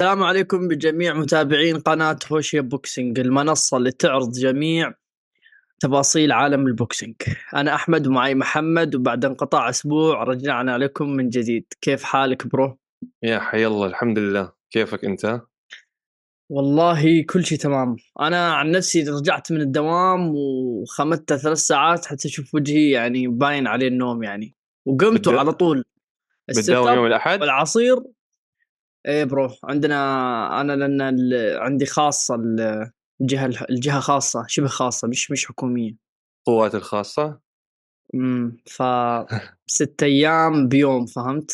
السلام عليكم بجميع متابعين قناة Hosheh Boxing المنصة اللي تعرض جميع تفاصيل عالم ال boxing أنا أحمد ومعي محمد وبعد انقطاع أسبوع رجعنا لكم من جديد كيف حالك bro؟ يا حي الله الحمد لله كيفك أنت؟ والله كل شيء تمام أنا عن نفسي رجعت من الدوام وخمدت ثلاث ساعات حتى أشوف وجهي يعني باين عليه النوم يعني وقمت بتد- على طول بتداوم الست يوم الأحد؟ والعصير إيه برو عندنا أنا لأن ال- عندي خاصة ال- الجهة الجهة خاصة شبه خاصة مش مش حكومية قوات الخاصة؟ امم ف ست أيام بيوم فهمت؟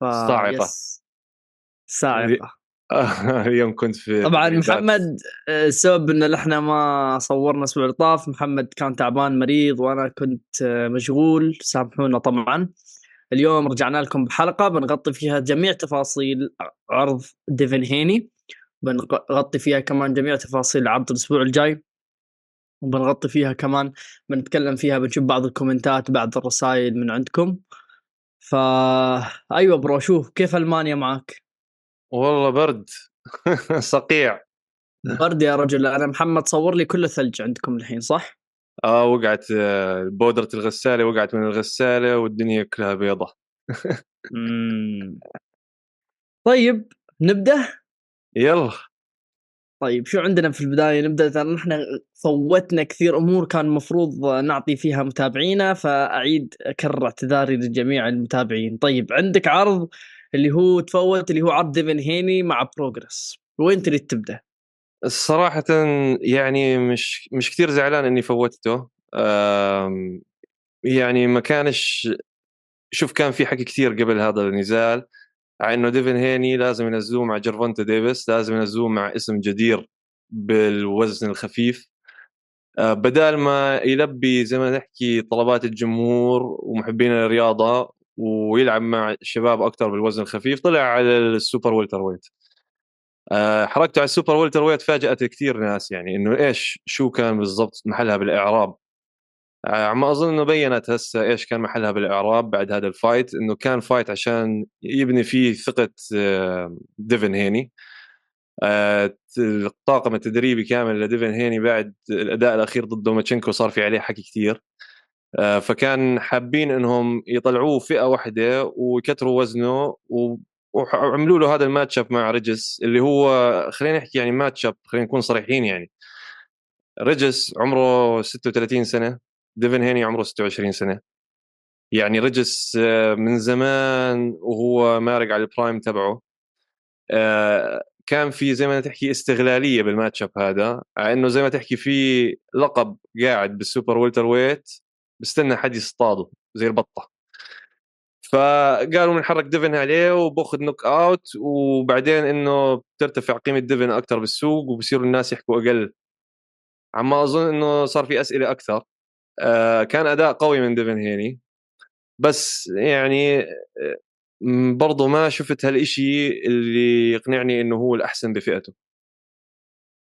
ف صاعقة. يس. صاعقة اليوم كنت في طبعا. محمد آه، السبب إن إحنا ما صورنا الأسبوع اللي طاف محمد كان تعبان مريض وأنا كنت آه، مشغول سامحونا طبعا اليوم رجعنا لكم بحلقة بنغطي فيها جميع تفاصيل عرض ديفن هيني. بنغطي فيها كمان جميع تفاصيل عرض الأسبوع الجاي. وبنغطي فيها كمان بنتكلم فيها بنشوف بعض ال comments بعض الرسائل من عندكم. فا أيوه bro شوف كيف ألمانيا معك؟ والله برد. صقيع. برد يا رجل. أنا محمد صور لي كله ثلج عندكم الحين صح؟ آه وقعت آه، بودرة الغسالة وقعت من الغسالة والدنيا كلها بيضة. مم. طيب نبدأ؟ يلا. طيب شو عندنا في البداية؟ نبدأ ترى نحن فوتنا كثير أمور كان المفروض نعطي فيها متابعينا فأعيد أكرر اعتذاري لجميع المتابعين. طيب عندك عرض اللي هو تفوت اللي هو عرض ديفن هيني مع بروجريس. وين تريد تبدأ؟ صراحة يعني مش مش كثير زعلان إني فوتته. يعني ما كانش شوف كان في حكي كثير قبل هذا النزال على إنه ديفن هيني لازم ينزلوه مع جيرفونتا ديفيس لازم ينزلوه مع اسم جدير بالوزن الخفيف. آه، بدال ما يلبي زي ما نحكي طلبات الجمهور ومحبين الرياضة ويلعب مع الشباب أكثر بالوزن الخفيف طلع على ال super welterweight. حركته على ال super welterweight فاجأت كثير ناس يعني إنه إيش شو كان بالضبط محلها بالإعراب. آه، ما أظن إنه بينت هسه إيش كان محلها بالإعراب بعد هذا ال fight إنه كان fight عشان يبني فيه ثقة آه، ديفن هيني. آه، الطاقم التدريبي كامل لديفن هيني بعد الأداء الأخير ضد لوماتشينكو صار في عليه حكي كثير. آه، فكان حابين إنهم يطلعوه فئة واحدة ويكتروا وزنه وعملوا له هذا ال match-up مع ريجس اللي هو خلينا نحكي يعني match-up خلينا نكون صريحين يعني. ريجس عمره 36 سنة ديفن هيني عمره 26 سنة. يعني ريجس آه، من زمان وهو مارق على ال prime تبعه آه، كان في زي ما تحكي استغلالية بال match-up هذا إنه زي ما تحكي في لقب قاعد بال super welterweight بستنى حد يصطاده زي البطة. فقالوا بنحرك ديفن عليه وباخذ knockout وبعدين إنه بترتفع قيمة ديفن أكثر بالسوق وبصيروا الناس يحكوا أقل. عما أظن إنه صار في أسئلة أكثر آه كان أداء قوي من ديفن هيني. بس يعني آه، برضو ما شفت هالإشي اللي يقنعني إنه هو الأحسن بفئته.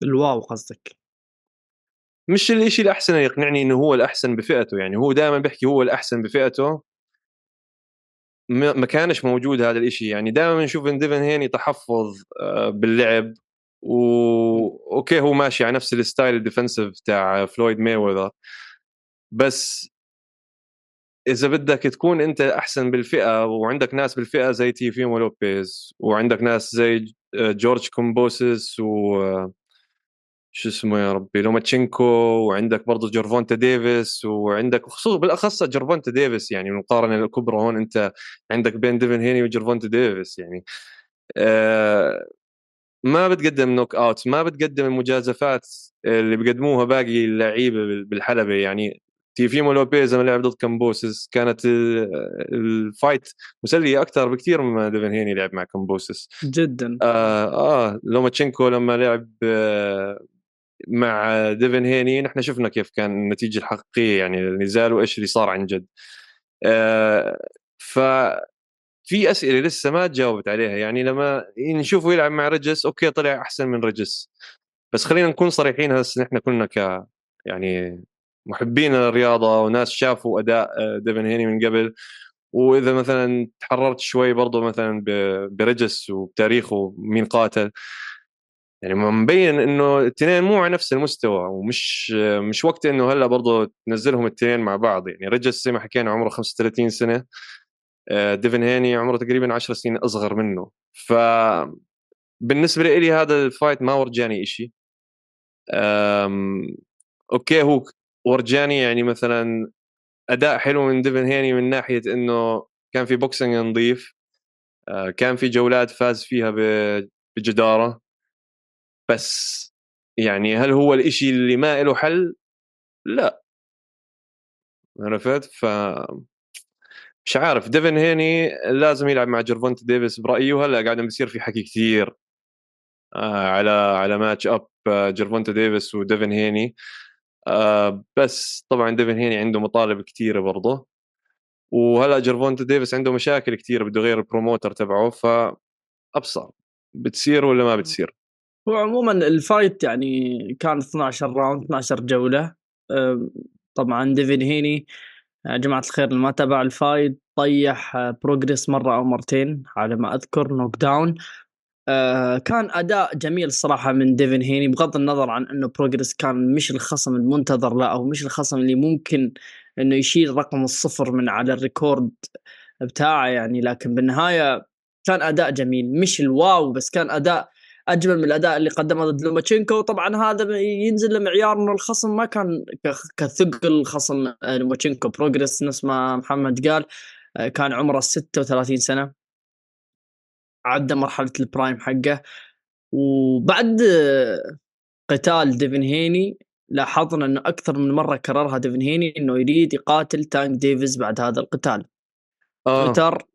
ال wow قصدك. مش الإشي الأحسن اللي يقنعني إنه هو الأحسن بفئته يعني هو دائما بيحكي هو الأحسن بفئته. ما كانش موجود هذا الإشي. يعني دائما نشوف إن ديفن هيني تحفظ آه، باللعب و okay هو ماشي على نفس ال style ال defensive تاع فلويد مايوذر بس إذا بدك تكون أنت أحسن بالفئة وعندك ناس بالفئة زي تيوفيمو لوبيز وعندك ناس زي ج- جورج كامبوسس و شو اسمه يا ربي لوماتشينكو وعندك برضه جيرفونتا ديفيس وعندك خصوصا بالأخص جيرفونتا ديفيس يعني المقارنه الكبرى هون أنت عندك بين ديفن هيني وجيرفونتا ديفيس يعني. آه ما بتقدم knockout ما بتقدم المجازفات اللي بيقدموها باقي اللعيبة بالحلبة يعني. تيوفيمو لوبيز لما لعب ضد كامبوسس كانت ال- ال fight مسلية أكثر بكثير مما ديفن هيني لعب مع كامبوسس جدا. آه, آه لوماتشينكو لما لعب آه مع ديفن هيني نحن شفنا كيف كان النتيجة الحقيقية يعني النزال وإيش اللي صار عن جد. آه ف في أسئلة لسه ما تجاوبت عليها يعني لما نشوفه يلعب مع رجس okay طلع أحسن من رجس. بس خلينا نكون صريحين هسه نحن كلنا ك يعني محبين الرياضة وناس شافوا أداء آه، ديفن هيني من قبل. وإذا مثلا تحريت شوي برضه مثلا برجس وبتاريخه مين قاتل. يعني مبين إنه الاثنين مو على نفس المستوى ومش مش وقت إنه هلأ برضه تنزلهم الاثنين مع بعض. يعني رجس زي ما حكينا عمره 35 سنة آه، ديفن هيني عمره تقريبا 10 سنين أصغر منه. ف بالنسبة لي هذا ال fight ما ورجاني شيء okay هو ورجاني يعني مثلا أداء حلو من ديفن هيني من ناحية إنه كان في boxing نظيف آه، كان في جولات فاز فيها بجدارة. بس يعني هل هو الإشي اللي ما له حل؟ لا. عرفت؟ ف مش عارف. ديفن هيني لازم يلعب مع جيرفونتا ديفيس برايي وهلا قاعد بيصير في حكي كثير آه على على match-up آه جيرفونتا ديفيس وديفن هيني. آه بس طبعا ديفن هيني عنده مطالب كثيره برضه. وهلأ جيرفونتا ديفيس عنده مشاكل كثيره بده يغير ال promoter تبعه. فابصر بتصير ولا ما بتصير؟ هو عموما ال fight يعني كان 12 round 12 جولة. طبعا ديفين هيني يا جماعة الخير اللي ما تابع ال fight طيح بروجريس مرة أو مرتين على ما أذكر knockdown آه كان أداء جميل الصراحة من ديفين هيني بغض النظر عن أنه بروجريس كان مش الخصم المنتظر لا أو مش الخصم اللي ممكن أنه يشيل رقم الصفر من على ال record بتاعه يعني لكن بالنهاية كان أداء جميل مش ال wow بس كان أداء أجمل من الأداء اللي قدمه ضد لوماتشينكو. طبعا هذا ينزل لمعيار إنه الخصم ما كان كثقل خصم آه، لوماتشينكو. بروجريس نفس ما محمد قال آه، كان عمره 36 سنة. عدى مرحلة ال prime حقه. وبعد قتال ديفن هيني لاحظنا إنه أكثر من مرة كررها ديفن هيني إنه يريد يقاتل تانك ديفيز بعد هذا القتال. آه. تويتر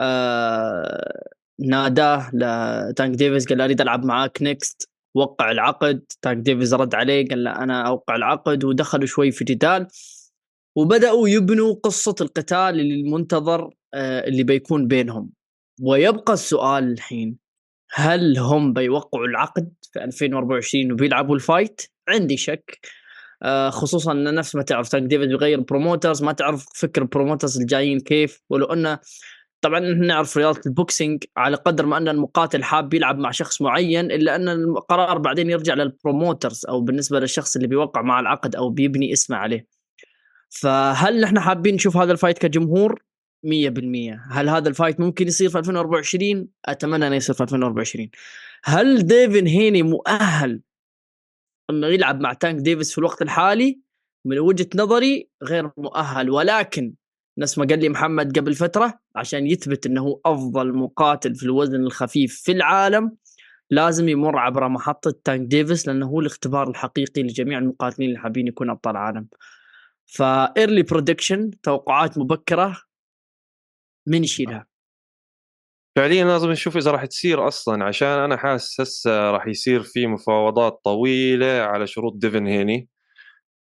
آه ناداه لتانك ديفيز قال أريد ألعب معاك next وقع العقد. تانك ديفيز رد عليه قال له أنا أوقع العقد ودخلوا شوي في جدال وبدأوا يبنوا قصة القتال المنتظر آه، اللي بيكون بينهم. ويبقى السؤال الحين هل هم بيوقعوا العقد في 2024 وبيلعبوا ال fight؟ عندي شك. آه، خصوصا إن نفس ما تعرف تانك ديفيز بيغير promoters ما تعرف فكر ال promoters الجايين كيف. ولو إنه طبعا نعرف رياضة ال boxing على قدر ما أن المقاتل حاب يلعب مع شخص معين إلا أن القرار بعدين يرجع لل promoters أو بالنسبة للشخص اللي بيوقع مع العقد أو بيبني اسمه عليه. فهل نحن حابين نشوف هذا ال fight كجمهور؟ 100% هل هذا ال fight ممكن يصير في 2024 أتمنى انه يصير في 2024 هل ديفن هيني مؤهل أنه يلعب مع تانك ديفيس في الوقت الحالي من وجهة نظري غير مؤهل ولكن نفس ما قال لي محمد قبل فترة عشان يثبت إنه أفضل مقاتل في الوزن الخفيف في العالم لازم يمر عبر محطة تانك ديفيس لأنه هو الاختبار الحقيقي لجميع المقاتلين اللي حابين يكون أبطال عالم. early prediction توقعات مبكرة من يشيلها؟ فعليا لازم نشوف إذا راح تصير أصلا عشان أنا حاسس هسه راح يصير في مفاوضات طويلة على شروط ديفن هيني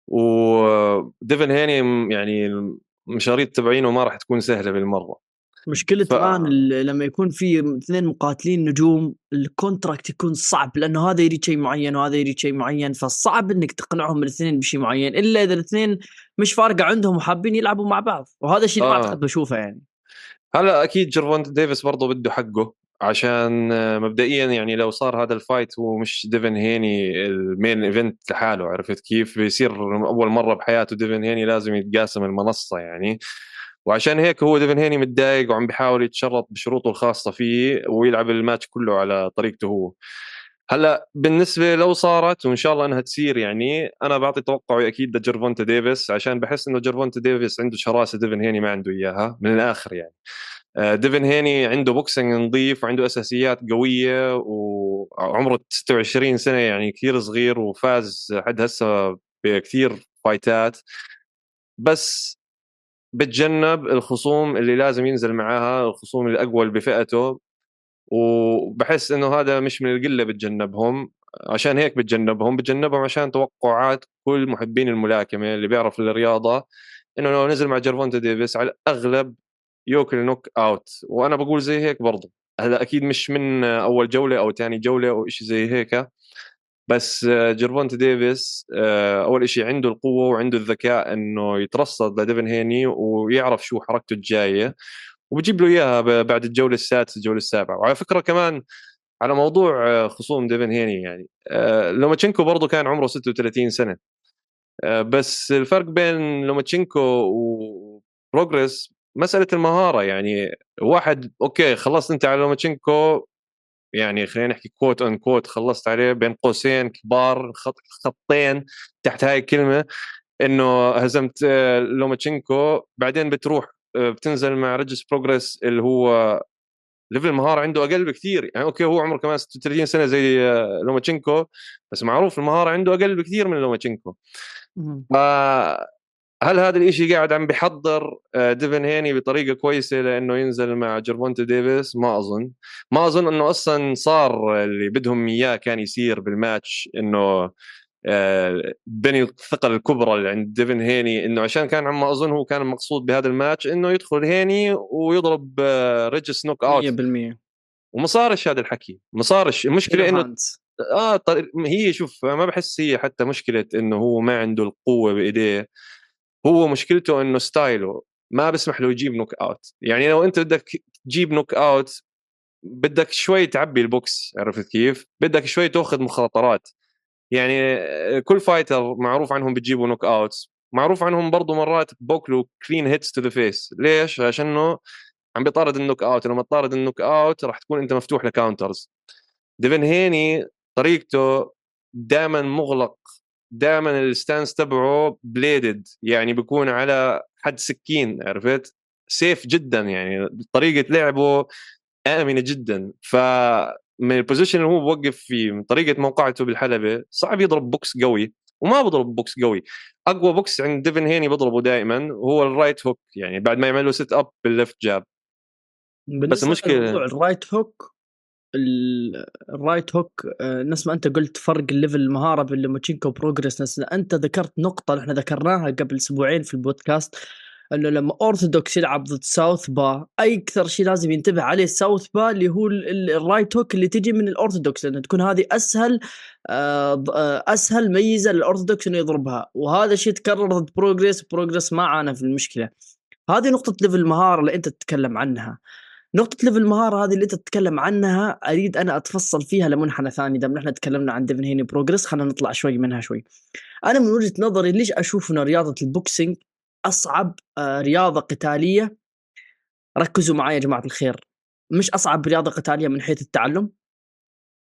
وديفن هيني يعني المشاريط تبعينه ما راح تكون سهلة بالمرة. مشكلة ف... الآن لما يكون في اثنين مقاتلين نجوم ال contract يكون صعب لأنه هذا يريد شيء معين وهذا يريد شيء معين فصعب إنك تقنعهم الاثنين بشيء معين إلا إذا الاثنين مش فارقة عندهم وحابين يلعبوا مع بعض وهذا الشيء آه. ما اعتقد بشوفه يعني. هلا أكيد جيرفونت ديفيس برضه بده حقه. عشان مبدئيا يعني لو صار هذا ال fight هو مش ديفن هيني ال main event لحاله عرفت كيف؟ بيصير أول مرة بحياته ديفن هيني لازم يتقاسم المنصة يعني. وعشان هيك هو ديفن هيني متضايق وعم بيحاول يتشرط بشروطه الخاصة فيه ويلعب الماتش كله على طريقته هو. هلأ بالنسبة لو صارت وإن شاء الله إنها تصير يعني أنا بعطي توقعي أكيد لجيرفونتا ديفيس عشان بحس إنه جيرفونتا ديفيس عنده شراسة ديفن هيني ما عنده إياها من الآخر يعني. آه، ديفن هيني عنده boxing نظيف وعنده أساسيات قوية وعمره 26 سنة يعني كثير صغير وفاز لحد هسه بكثير fight ات. بس بتجنب الخصوم اللي لازم ينزل معاها الخصوم الأقوى بفئته وبحس إنه هذا مش من القلة بتجنبهم. عشان هيك بتجنبهم. بتجنبهم عشان توقعات كل محبين الملاكمة اللي بيعرف الرياضة إنه لو نزل مع جيرفونتا ديفيس على الأغلب يوكل knockout. وأنا بقول زي هيك برضه هذا أكيد مش من أول جولة أو ثاني جولة أو شيء زي هيك. بس جيرفونت ديفيس أول شيء عنده القوة وعنده الذكاء إنه يترصد لديفن هيني ويعرف شو حركته الجاية. وبجيب له إياها بعد الجولة السادسة الجولة السابعة. وعلى فكرة كمان على موضوع خصوم ديفن هيني يعني لوماتشينكو برضه كان عمره 36 سنة. بس الفرق بين لوماتشينكو وبروجريس مسألة المهارة يعني واحد okay خلصت أنت على لوماتشينكو يعني خلينا نحكي quote unquote خلصت عليه بين قوسين كبار خط خطين تحت هاي الكلمة إنه هزمت آه، لوماتشينكو. بعدين بتروح آه، بتنزل مع ريجس بروجريس اللي هو level المهارة عنده أقل بكثير. يعني okay هو عمره كمان 36 سنة زي آه، لوماتشينكو بس معروف المهارة عنده أقل بكثير من لوماتشينكو. ف هل هذا الشيء قاعد عم بيحضر آه، ديفن هيني بطريقة كويسة لأنه ينزل مع جيرفونت ديفيس؟ ما أظن. ما أظن إنه أصلا صار اللي بدهم إياه كان يصير بالماتش إنه آه، بني الثقة الكبرى اللي عند ديفن هيني إنه عشان كان عم أظن هو كان المقصود بهذا الماتش إنه يدخل هيني ويضرب آه، ريجس knockout. 100% وما صارش هذا الحكي. ما صارش. المشكلة إنه آه هي شوف ما بحس هي حتى مشكلة إنه هو ما عنده القوة بإيديه. هو مشكلته إنه style ه ما بسمح له يجيب knockout يعني لو أنت بدك تجيب knockout بدك شوي تعبي البوكس عرفت كيف؟ بدك شوي تأخذ مخاطرات. يعني كل fighter معروف عنهم بتجيبوا knockout معروف عنهم برضه مرات بوكلو clean hits to the face ليش؟ عشانه عم بيطارد ال knockout لما تطارد ال knockout راح تكون أنت مفتوح ل counters ديفن هيني طريقته دائما مغلق دائما ال stance تبعه bladed يعني بيكون على حد سكين عرفت؟ safe جدا يعني طريقة لعبه آمنة جدا. ف من ال position اللي هو بوقف فيه من طريقة موقعته بالحلبة صعب يضرب بوكس قوي وما بضرب بوكس قوي. أقوى بوكس عند ديفن هيني بضربه دائما هو ال right hook يعني بعد ما يعمل له set up بال left jab بس المشكلة ال right hook ال right hook آه، نفس ما انت قلت فرق ال level المهاره بين لوماتشينكو بروجريس انت ذكرت نقطة إحنا ذكرناها قبل أسبوعين في البودكاست انه لما اورثودوكس يلعب ضد southpaw أي أكثر شيء لازم ينتبه عليه southpaw اللي هو ال right hook اللي تجي من الاورثودوكس لأنه تكون هذه أسهل آه، آه، أسهل ميزة للاورثودوكس إنه يضربها. وهذا الشيء تكرر ضد بروجريس بروجريس ما عانى في المشكلة. هذه نقطة level المهاره اللي انت تتكلم عنها. نقطة level المهارة هذه اللي أنت تتكلم عنها أريد أنا أتفصل فيها لمنحنى ثاني دام نحن تكلمنا عن ديفن هيني بروجريس خلينا نطلع شوي منها شوي. أنا من وجهة نظري ليش أشوف إنه رياضة ال boxing أصعب آه، رياضة قتالية؟ ركزوا معي يا جماعة الخير. مش أصعب رياضة قتالية من حيث التعلم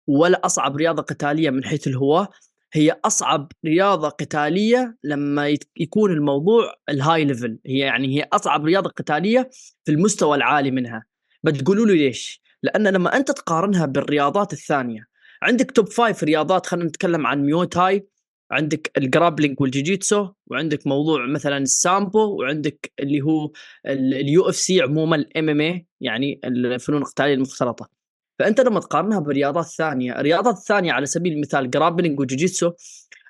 ولا أصعب رياضة قتالية من حيث الهواة. هي أصعب رياضة قتالية لما يكون الموضوع ال high level هي يعني هي أصعب رياضة قتالية في المستوى العالي منها. بتقولوا لي ليش؟ لأن لما أنت تقارنها بالرياضات الثانية عندك top five رياضات خلينا نتكلم عن Muay Thai عندك ال grappling وال jiu-jitsu وعندك موضوع مثلا السامبو وعندك اللي هو ال UFC عموما ال MMA يعني الفنون القتاليه المختلطة فأنت لما تقارنها برياضات ثانية الرياضات الثانية على سبيل المثال grappling و jiu-jitsu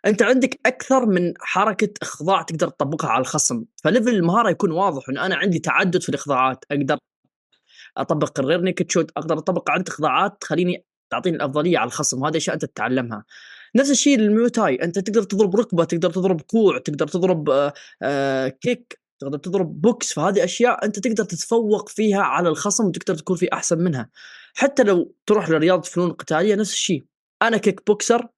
أنت عندك أكثر من حركة إخضاع تقدر تطبقها على الخصم ف level المهارة يكون واضح انه أنا عندي تعدد في الإخضاعات أقدر أطبق ال rear naked choke أقدر أطبق عندك اخضاعات تخليني تعطيني الأفضلية على الخصم وهذا أشياء أنت تتعلمها. نفس الشيء لل Muay Thai أنت تقدر تضرب ركبة تقدر تضرب كوع تقدر تضرب آآ آآ kick تقدر تضرب بوكس فهذه أشياء أنت تقدر تتفوق فيها على الخصم وتقدر تكون في أحسن منها. حتى لو تروح لرياضة فنون القتاليه نفس الشيء. أنا kickboxer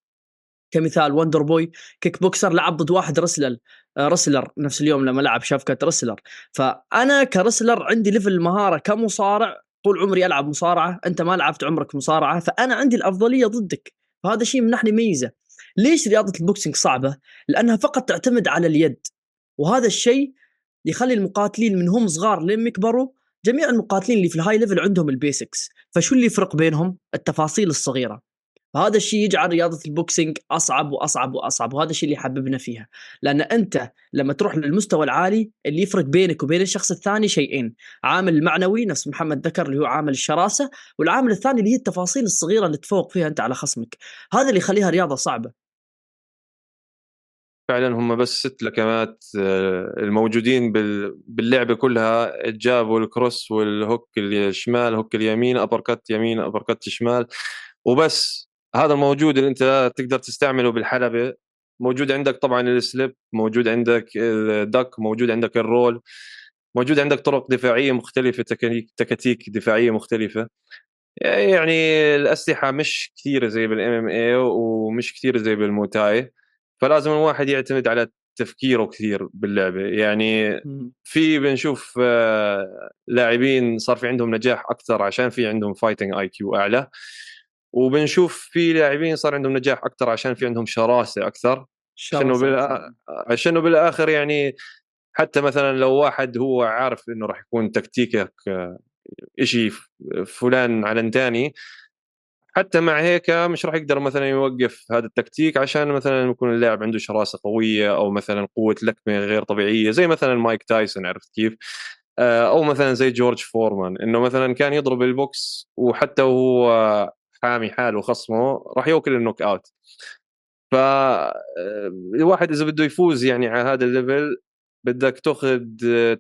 كمثال Wonderboy kickboxer لعب ضد واحد wrestler آه، wrestler نفس اليوم لما لعب شافكت wrestler فأنا ك wrestler عندي level مهارة كمصارع طول عمري ألعب مصارعة أنت ما لعبت عمرك مصارعة فأنا عندي الأفضلية ضدك. فهذا شيء منحني ميزة. ليش رياضة ال boxing صعبة؟ لأنها فقط تعتمد على اليد. وهذا الشيء يخلي المقاتلين من هم صغار لين يكبروا جميع المقاتلين اللي في ال high level عندهم ال basics فشو اللي يفرق بينهم؟ التفاصيل الصغيرة. فهذا الشيء يجعل رياضة ال boxing أصعب وأصعب وأصعب وهذا الشيء اللي يحببنا فيها. لأن أنت لما تروح للمستوى العالي اللي يفرق بينك وبين الشخص الثاني شيئين عامل المعنوي نفس محمد ذكر اللي هو عامل الشراسة والعامل الثاني اللي هي التفاصيل الصغيرة اللي تفوق فيها أنت على خصمك. هذا اللي يخليها رياضة صعبة. فعلا هم بس ست لكمات آه، الموجودين باللعبة كلها ال jab وال cross وال hook الشمال hook اليمين uppercut يمين uppercut شمال. وبس. هذا الموجود اللي انت تقدر تستعمله بالحلبة موجود عندك طبعا ال slip موجود عندك ال duck موجود عندك ال roll موجود عندك طرق دفاعية مختلفة تكتيك دفاعية مختلفة. يعني الأسلحة مش كثيره زي بال MMA ومش كثيره زي بال Muay Thai فلازم الواحد يعتمد على تفكيره كثير باللعبة. يعني في بنشوف آه، لاعبين صار في عندهم نجاح أكثر عشان في عندهم fighting IQ أعلى. وبنشوف في لاعبين صار عندهم نجاح أكثر عشان في عندهم شراسة أكثر عشانه بالآ... عشانه بالآخر يعني حتى مثلا لو واحد هو عارف إنه راح يكون تكتيكك شيء فلان على ثاني حتى مع هيك مش راح يقدر مثلا يوقف هذا التكتيك عشان مثلا يكون اللاعب عنده شراسة قوية أو مثلا قوة لكمة غير طبيعية زي مثلا مايك تايسون عرفت كيف؟ آه، أو مثلا زي جورج فورمان إنه مثلا كان يضرب البوكس وحتى وهو حامي حاله خصمه راح يوكل ال knockout. فالواحد آه، إذا بده يفوز يعني على هذا ال level بدك تاخذ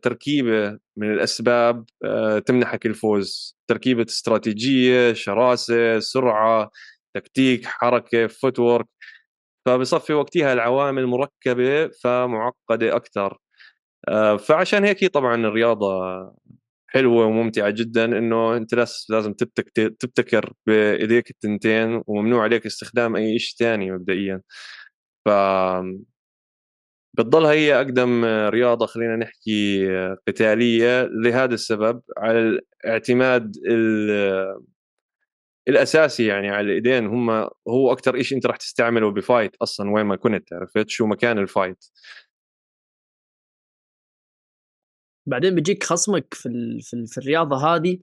تركيبة من الأسباب آه، تمنحك الفوز. تركيبة استراتيجية شراسة سرعة تكتيك حركة footwork فبصفي وقتها العوامل مركبه فمعقدة أكثر آه، فعشان هيك طبعا الرياضة حلوة وممتعة جدا إنه أنت لازم تبتكر بإيديك التنتين وممنوع عليك استخدام أي شيء ثاني مبدئيا. ف بتضل هي أقدم رياضة خلينا نحكي قتالية لهذا السبب على الاعتماد الأساسي يعني على الإيدين. هم هو أكثر شيء أنت راح تستعمله ب fight أصلا وين ما كنت عرفت؟ شو مكان ال fight. بعدين بيجيك خصمك في ال... في, ال... في الرياضة هذه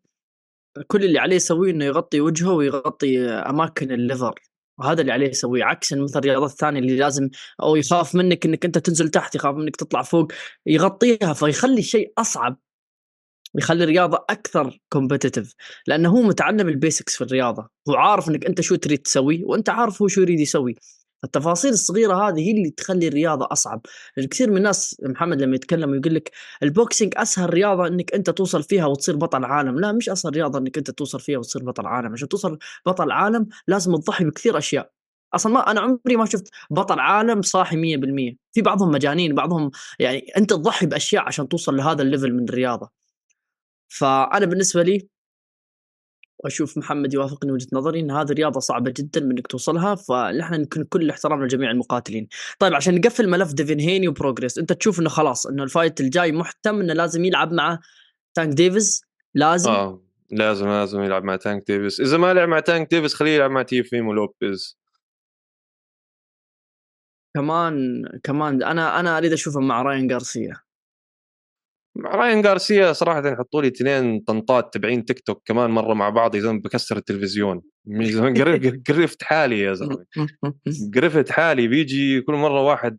كل اللي عليه يسويه إنه يغطي وجهه ويغطي أماكن ال liver. وهذا اللي عليه يسويه عكس مثل الرياضات الثانية اللي لازم أو يخاف منك إنك أنت تنزل تحت يخاف منك تطلع فوق يغطيها فيخلي الشيء أصعب. يخلي الرياضة أكثر competitive لأنه هو متعلم ال basics في الرياضة. هو عارف إنك أنت شو تريد تسوي وأنت عارف هو شو يريد يسوي. التفاصيل الصغيرة هذه هي اللي تخلي الرياضة أصعب. كثير من الناس محمد لما يتكلم ويقول لك ال boxing أسهل رياضة إنك أنت توصل فيها وتصير بطل عالم. لا مش أسهل رياضة إنك أنت توصل فيها وتصير بطل عالم. عشان توصل بطل عالم لازم تضحي بكثير أشياء. أصلا ما أنا عمري ما شفت بطل عالم صاحي 100% في بعضهم مجانين بعضهم يعني أنت تضحي بأشياء عشان توصل لهذا ال level من الرياضة. فأنا بالنسبة لي وأشوف محمد يوافقني وجهة نظري إن هذه رياضه صعبة جدا إنك توصلها فنحن نكون كل الاحترام لجميع المقاتلين. طيب عشان نقفل ملف ديفين هيني وبروجريس أنت تشوف إنه خلاص إنه ال fight الجاي محتم إنه لازم يلعب مع تانك ديفيز؟ لازم؟ آه لازم لازم يلعب مع تانك ديفيز. إذا ما لعب مع تانك ديفيز خليه يلعب مع تيوفيمو لوبيز. كمان كمان أنا أنا أريد أشوفه مع راين جارسيا مع راين جارسيا صراحة يحطوا لي اثنين طنطات تبعين تيك توك كمان مرة مع بعض يا زلمه بكسر التلفزيون. قرفت حالي يا زلمة. قرفت حالي بيجي كل مرة واحد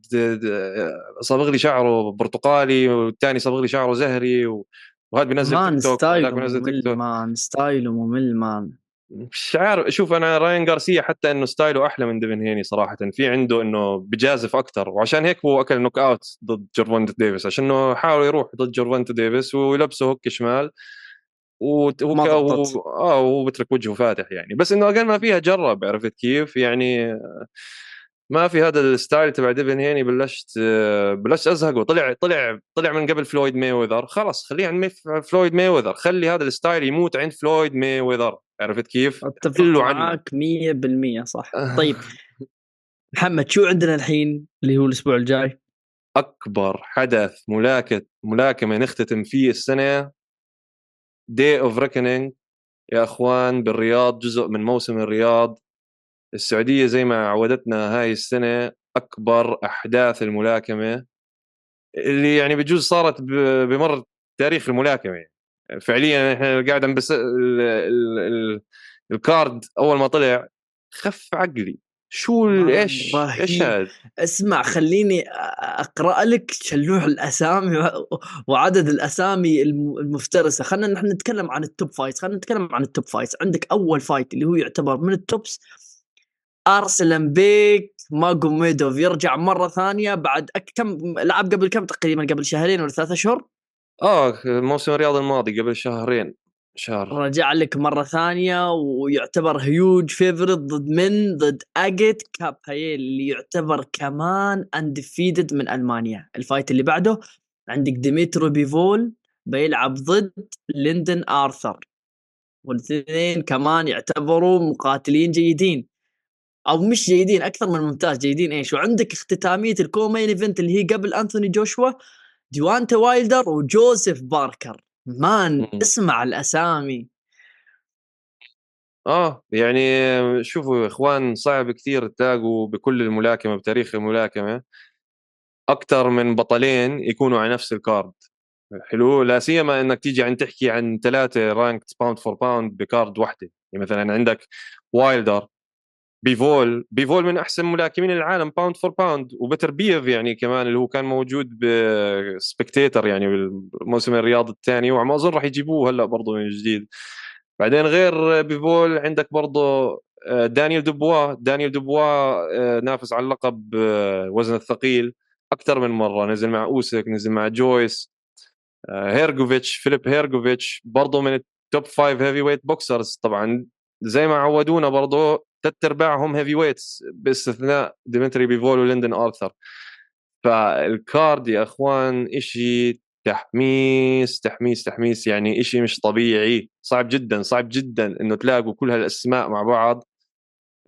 صبغ لي شعره برتقالي والثاني صبغ لي شعره زهري وهذا بينزل تيك توك. man style ه ممل man. مش عارف. شوف أنا راين جارسيا حتى إنه style ه أحلى من ديفن هيني صراحة. في عنده إنه بجازف أكثر وعشان هيك هو أكل knock out ضد جيرفونتا ديفيس. عشان إنه حاول يروح ضد جيرفونتا ديفيس ويلبسه hook شمال. و... آه وهو بترك وجهه فاتح يعني. بس إنه أقل ما فيها جرب عرفت كيف؟ يعني ما في هذا ال style تبع ديفن هيني بلشت بلشت أزهق. طلع طلع طلع من قبل فلويد ماي وذر خلص خليه عند فلويد ماي وذر خلي هذا ال style يموت عند فلويد ماي وذر عرفت كيف؟ اتفق معك 100% صح. طيب. محمد شو عندنا الحين اللي هو الأسبوع الجاي؟ أكبر حدث ملاكمه ملاكمة نختتم فيه السنة. Day of Reckoning يا أخوان بالرياض جزء من موسم الرياض. السعودية زي ما عودتنا هاي السنة أكبر أحداث الملاكمة. اللي يعني بجوز صارت بمر تاريخ الملاكمة. يعني فعليا إحنا قاعد بس ال card أول ما طلع خف عقلي. شو إيش إيش هذا؟ اسمع خليني أقرأ لك شلوح الأسامي وعدد الأسامي المفترسة. خلينا نحن نتكلم عن ال top fights خلينا نتكلم عن ال top fights عندك أول fight اللي هو يعتبر من ال tops ارسلان بيك ماجوميدوف يرجع مرة ثانية بعد كم لعب قبل كم تقريبا؟ قبل شهرين ولا ثلاثة اشهر آه موسم الرياض الماضي قبل شهرين شهر. رجع لك مرة ثانية ويعتبر huge favorite ضد من؟ ضد اجيت كابايل اللي يعتبر كمان undefeated من ألمانيا. ال fight اللي بعده عندك ديمترو بيفول بيلعب ضد ليندن آرثر. والاثنين كمان يعتبروا مقاتلين جيدين. أو مش جيدين أكثر من ممتاز جيدين إيش؟ وعندك اختتامية ال co-main event اللي هي قبل أنثوني جوشوا ديونتاي وايلدر وجوزيف باركر. man. اسمع الأسامي. آه يعني شوفوا يا إخوان صعب كثير تلاقوا بكل الملاكمة بتاريخ الملاكمة أكثر من بطلين يكونوا على نفس ال card حلو لا سيما إنك تيجي عن تحكي عن ثلاثة ranked pound for pound ب card واحدة. يعني مثلا عندك وايلدر بيفول بيفول من أحسن ملاكمين العالم pound for pound وبتر بيف يعني كمان اللي هو كان موجود ب spectator يعني بالموسم الرياض الثاني وعم أظن راح يجيبوه هلأ برضه من جديد. بعدين غير بيفول عندك برضه آه، دانيال دوبوا دانيال دوبوا آه، نافس على اللقب آه، وزن الثقيل أكثر من مرة نزل مع أوسيك نزل مع جويس هيرجوفيتش فيليب هيرجوفيتش برضه من ال top five heavyweight boxers طبعا زي ما عودونا برضه ثلاث ارباعهم heavyweights باستثناء ديمتري بيفول وليندن ارثر ف ال card يا أخوان شيء تحميس تحميس تحميس يعني شيء مش طبيعي. صعب جدا صعب جدا إنه تلاقوا كل هالأسماء مع بعض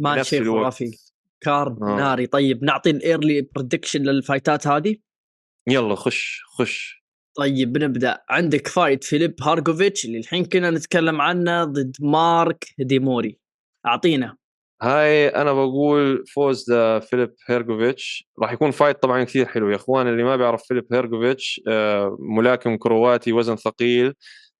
ما شيء. خرافي card آه. ناري. طيب نعطي ال early prediction لل fight ات هذه. يلا خش خش. طيب بنبدأ. عندك fight فيليب هيرجوفيتش اللي الحين كنا نتكلم عنه ضد مارك ديموري. أعطينا. هاي أنا بقول فوز فيليب هيرجوفيتش. راح يكون fight طبعا كثير حلو. يا إخوان اللي ما بيعرف فيليب هيرجوفيتش آه، ملاكم كرواتي وزن ثقيل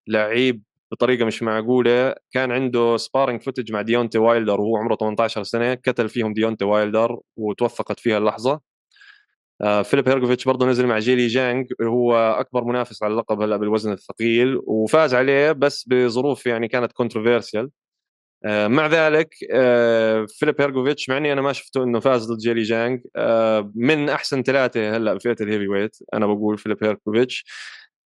لعيب بطريقة مش معقولة. كان عنده sparring footage مع ديونتي وايلدر وهو عمره 18 سنة. قتل فيهم ديونتي وايلدر وتوثقت فيها اللحظة. آه، فيليب هيرجوفيتش برضه نزل مع جيلي جانج هو أكبر منافس على اللقب هلأ بالوزن الثقيل وفاز عليه بس بظروف يعني كانت controversial مع ذلك آه، فيليب هيرجوفيتش مع إني أنا ما شفته إنه فاز ضد جيلي جانج آه، من أحسن ثلاثة هلأ بفئه ال heavyweight أنا بقول فيليب هيرجوفيتش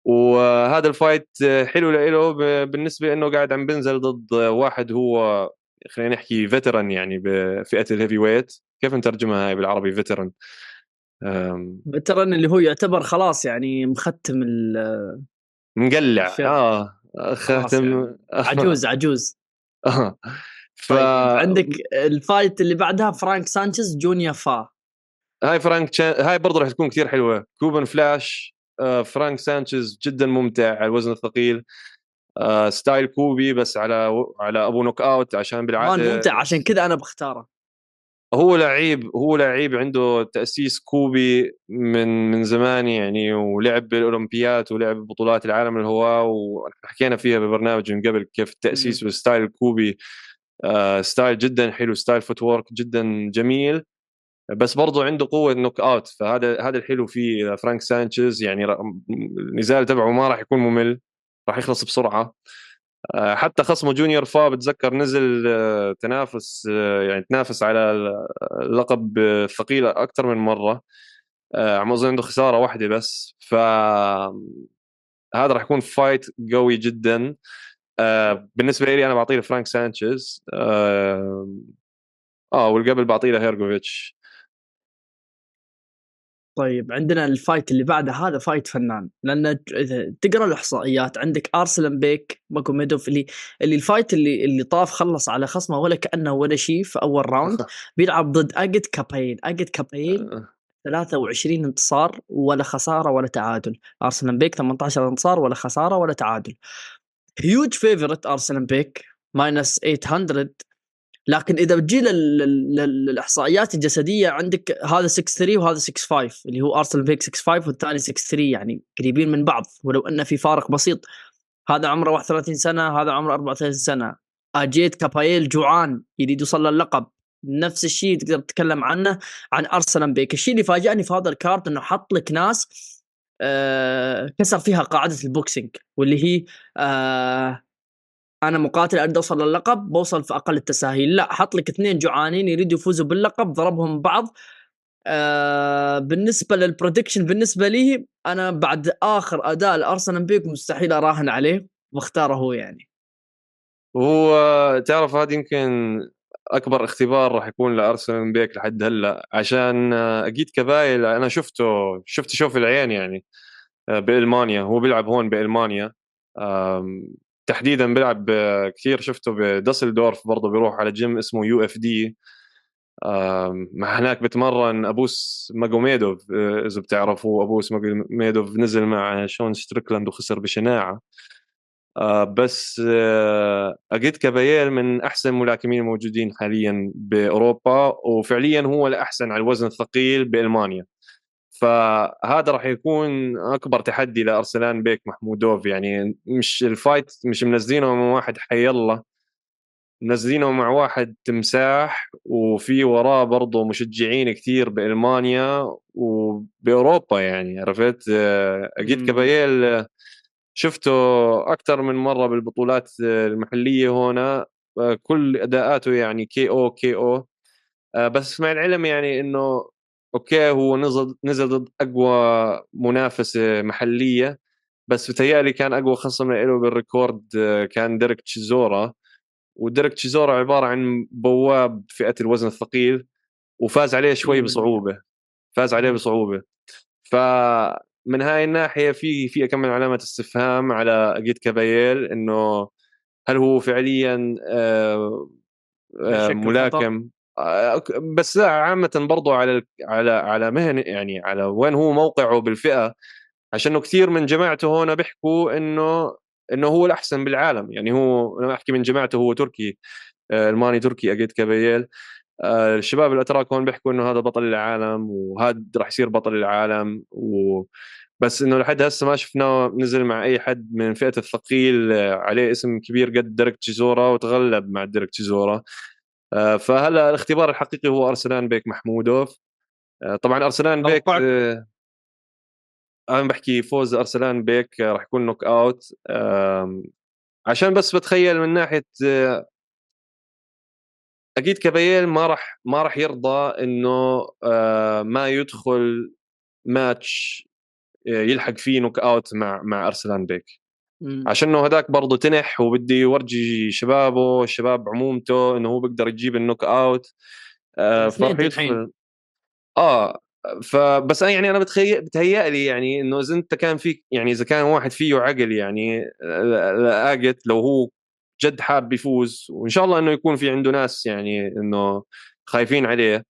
وهذا ال fight آه، حلو له بالنسبة إنه قاعد عم بنزل ضد واحد هو خلينا نحكي veteran يعني بفئة ال heavyweight كيف نترجمها هاي بالعربي veteran ترى اللي هو يعتبر خلاص يعني مختم ال- مقلع. آه خاتم يعني. عجوز عجوز آه. ف طيب عندك ال fight اللي بعدها فرانك سانشيز جونيور فا. هاي فرانك تشان... هاي برضه راح تكون كثير حلوة. Cuban Flash آه فرانك سانشيز جدا ممتع على الوزن الثقيل. آه style كوبي بس على على أبو knock out عشان بالعادة ممتع عشان كذا أنا بختاره. هو لعيب هو لعيب عنده تأسيس كوبي من من زمان يعني ولعب بالأولمبيات ولعب ببطولات العالم الهواة وحكينا فيها ببرنامج من قبل كيف التأسيس وال style الكوبي آه style جدا حلو style footwork جدا جميل بس برضو عنده قوة knockout فهذا هذا الحلو فيه فرانك سانشيز يعني النزال تبعه ما راح يكون ممل راح يخلص بسرعة. آه، حتى خصمه جونيور فا بتذكر نزل آه، تنافس آه، يعني تنافس على اللقب الثقيل أكثر من مرة. آه، عم أظن عنده خسارة واحدة بس. ف هذا راح يكون fight قوي جدا. آه، بالنسبة لي أنا بعطيه لفرانك سانشيز. آه, آه والقبل بعطيه لهيرجوفيتش طيب عندنا ال fight اللي بعده هذا fight فنان. لأن إذا تقرأ الإحصائيات عندك أرسلان بيك ماجوميدوف اللي اللي ال fight اللي اللي طاف خلص على خصمه ولا كأنه ولا شيء في أول round بيلعب ضد أجيت كابايل أجيت كابايل 23 انتصار ولا خسارة ولا تعادل. ارسلان بيك 18 انتصار ولا خسارة ولا تعادل. huge favorite ارسلان بيك minus 800 لكن إذا بتجي لل- لل- للإحصائيات الجسدية عندك هذا 6 3 وهذا 6 5 اللي هو ارسلان بيك 6 5 والثاني 6 3 يعني قريبين من بعض. ولو ان في فارق بسيط هذا عمره 31 سنة هذا عمره 34 سنة. أجيت كابايل جوعان يريد يوصل للقب نفس الشيء تقدر تتكلم عنه عن ارسلان بيك الشيء اللي فاجأني في هذا ال card إنه حط لك ناس آه كسر فيها قاعدة ال boxing واللي هي آه أنا مقاتل أريد أوصل للقب بوصل في أقل التساهيل. لا حط لك اثنين جوعانين يريدوا يفوزوا باللقب ضربهم ببعض. آه بالنسبة لل prediction بالنسبة لي أنا بعد آخر أداء لارسلان بيك مستحيل أراهن عليه واختاره هو يعني. هو تعرف هذا يمكن أكبر اختبار راح يكون لأرسلان بيك لحد هلأ عشان أجيت كبايل أنا شفته شفت شوف العين يعني بألمانيا هو بيلعب هون بألمانيا. تحديدا بيلعب كثير شفته بدسلدورف برضه بيروح على جيم اسمه UFD. مع هناك بتمرن أبوس ماجوميدوف إذا بتعرفوا أبوس ماجوميدوف نزل مع شون ستريكلاند وخسر بشناعة. آه، بس آه، أجيت كابايل من أحسن الملاكمين الموجودين حاليا بأوروبا وفعليا هو الأحسن على الوزن الثقيل بألمانيا. فهذا راح يكون أكبر تحدي لأرسلان بيك محمودوف. يعني مش ال fight مش منزلينه من واحد حي الله منزلينه مع واحد تمساح وفي وراه برضه مشجعين كثير بألمانيا وبأوروبا يعني عرفت؟ آه، أجيت كابايل شفته أكثر من مرة بالبطولات المحلية هنا. كل أداءاته يعني KO KO بس مع العلم يعني إنه okay هو نزل نزل ضد أقوى منافسة محلية بس بتهيألي كان أقوى خصم له بال record كان ديريك تشيزورا. وديريك تشيزورا عبارة عن بواب فئة الوزن الثقيل وفاز عليه شوي بصعوبة فاز عليه بصعوبة. ف من هاي الناحية في في كم من علامة استفهام على أجيت كابايل إنه هل هو فعليا آه، آه، ملاكم؟ آه، بس لا عامه برضو على على على مهن يعني على وين هو موقعه بالفئة عشان كثير من جماعته هنا بيحكوا إنه إنه هو الأحسن بالعالم. يعني هو أنا أحكي من جماعته هو تركي ألماني تركي اجيت كابايل الشباب الأتراك هون بيحكوا إنه هذا بطل العالم وهذا راح يصير بطل العالم و بس إنه لحد هسه ما شفناه نزل مع أي حد من فئة الثقيل عليه اسم كبير قد ديريك تشيزورا وتغلب مع ديريك تشيزورا. آه، فهلا الاختبار الحقيقي هو ارسلان بيك محمودوف. آه، طبعا ارسلان بيك آه، أنا بحكي فوز ارسلان بيك راح يكون knockout عشان بس بتخيل من ناحية أجيت كابيل ما راح ما راح يرضى إنه ما يدخل ماتش يلحق فيه knockout مع مع ارسلان بيك. عشان إنه هذاك برضه تنح وبدي يورجي شبابه الشباب عمومته إنه هو بيقدر يجيب ال knockout. آه فراح يدخل آه فبس أنا يعني أنا بتخيل بتهيأ لي يعني إنه إذا أنت كان فيك يعني إذا كان واحد فيه عقل يعني لاقت لو هو جد حاب يفوز وإن شاء الله إنه يكون في عنده ناس يعني إنه خايفين عليه.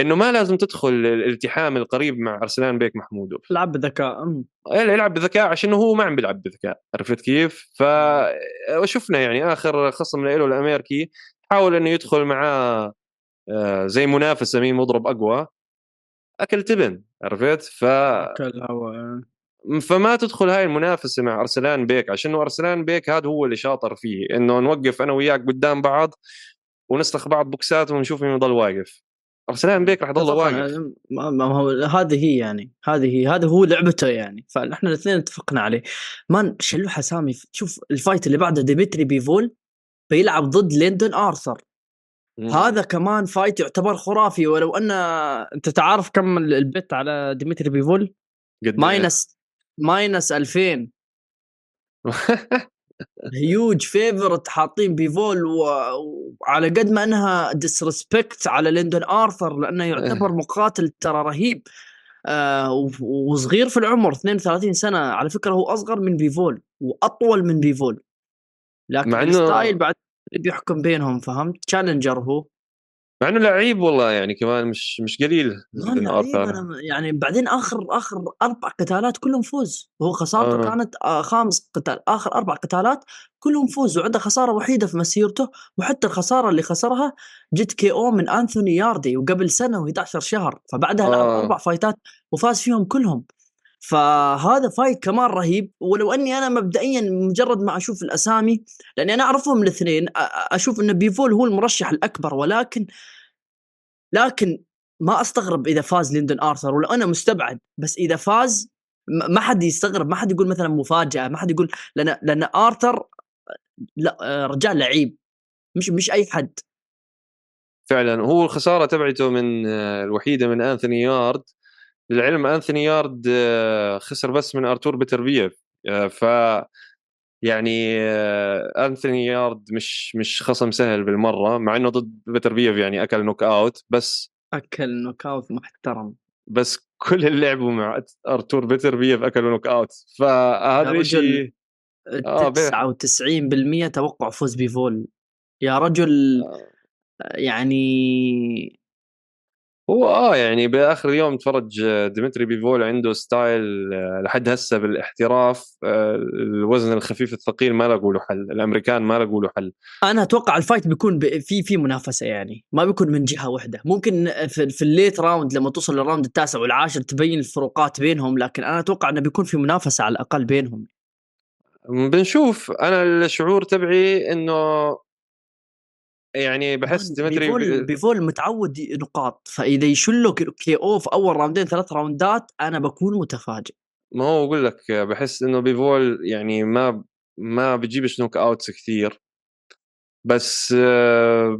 إنه ما لازم تدخل الالتحام القريب مع ارسلان بيك محمود. العب بذكاء. يلعب بذكاء عشان هو ما عم بيلعب بذكاء. عرفت كيف؟ فشفنا يعني آخر خصم له الامريكي حاول إنه يدخل معاه آه، زي منافسه مين مضرب أقوى. أكل تبن عرفت؟ ف أكل هوا فما تدخل هاي المنافسة مع ارسلان بيك عشان ارسلان بيك هذا هو اللي شاطر فيه. إنه نوقف أنا وياك قدام بعض ونسلخ بعض بوكسات ونشوف مين يضل واقف. ارسلان بيك راح يضل واقف. ما هو هذه هي يعني. هذه هي هذا هو لعبته يعني. فاحنا الاثنين اتفقنا عليه. مان شلوحه سامي شوف ال fight اللي بعده ديمتري بيفول بيلعب ضد ليندون آرثر. مم. هذا كمان fight يعتبر خرافي. ولو ان أنت تعرف كم ال bet على ديمتري بيفول؟ minus minus 2000 huge favorite حاطين بيفول وعلى قد ما إنها disrespect على ليندون آرثر لأنه يعتبر مقاتل ترى رهيب. آه وصغير في العمر 32 سنة على فكرة هو أصغر من بيفول وأطول من بيفول. لكن مع إنه style بعد بيحكم بينهم فهمت؟ challenger هو. مع إنه لعيب والله يعني كمان مش مش قليل يعني بعدين آخر آخر أربع قتالات كلهم فوز وهو خسارته آه. كانت آه خامس قتال آخر أربع قتالات كلهم فوز وعنده خسارة وحيدة في مسيرته وحتى الخسارة اللي خسرها جت KO من أنثوني ياردي وقبل سنة و11 شهر فبعدها آه. أربع fight ات وفاز فيهم كلهم فهذا fight كمان رهيب. ولو أني أنا مبدئيا مجرد ما أشوف الأسامي لأني أنا أعرفهم الاثنين أشوف إن بيفول هو المرشح الأكبر ولكن لكن ما أستغرب إذا فاز ليندون آرثر ولو أنا مستبعد. بس إذا فاز ما حد يستغرب ما حد يقول مثلا مفاجأة ما حد يقول لأن لأن آرثر لا رجال لعيب. مش مش أي حد. فعلا. هو الخسارة تبعته من الوحيدة من أنثوني يارد. للعلم أنثوني يارد آه، خسر بس من أرتور بيتربيف آه، ف يعني آه، أنثوني يارد مش مش خصم سهل بالمرة مع إنه ضد بيتر بيف يعني أكل knockout بس أكل knockout محترم. بس كل اللي لعبوا مع أرتور بيتر بيف اكلوا knockout فهذا شيء آه 99% توقع فوز بيفول يا رجل. يعني هو آه يعني بآخر اليوم تفرج آه، ديمتري بيفول عنده style آه، لحد هسه بالاحتراف آه، الوزن الخفيف الثقيل ما لقوا له حل الأمريكان ما لقوا له حل. أنا أتوقع ال fight بيكون في في منافسة يعني ما بيكون من جهة واحدة. ممكن في, في ال late round لما توصل لل round التاسع والعاشر تبين الفروقات بينهم لكن أنا أتوقع إنه بيكون في منافسة على الأقل بينهم. بنشوف. أنا الشعور تبعي إنه يعني بحس ديمتري بيفول, بيفول متعود نقاط فإذا يشيله KO في أول round ين ثلاث round ات أنا بكون متفاجئ. ما هو أقول لك بحس إنه بيفول يعني ما ما بيجيبش knockouts كثير. بس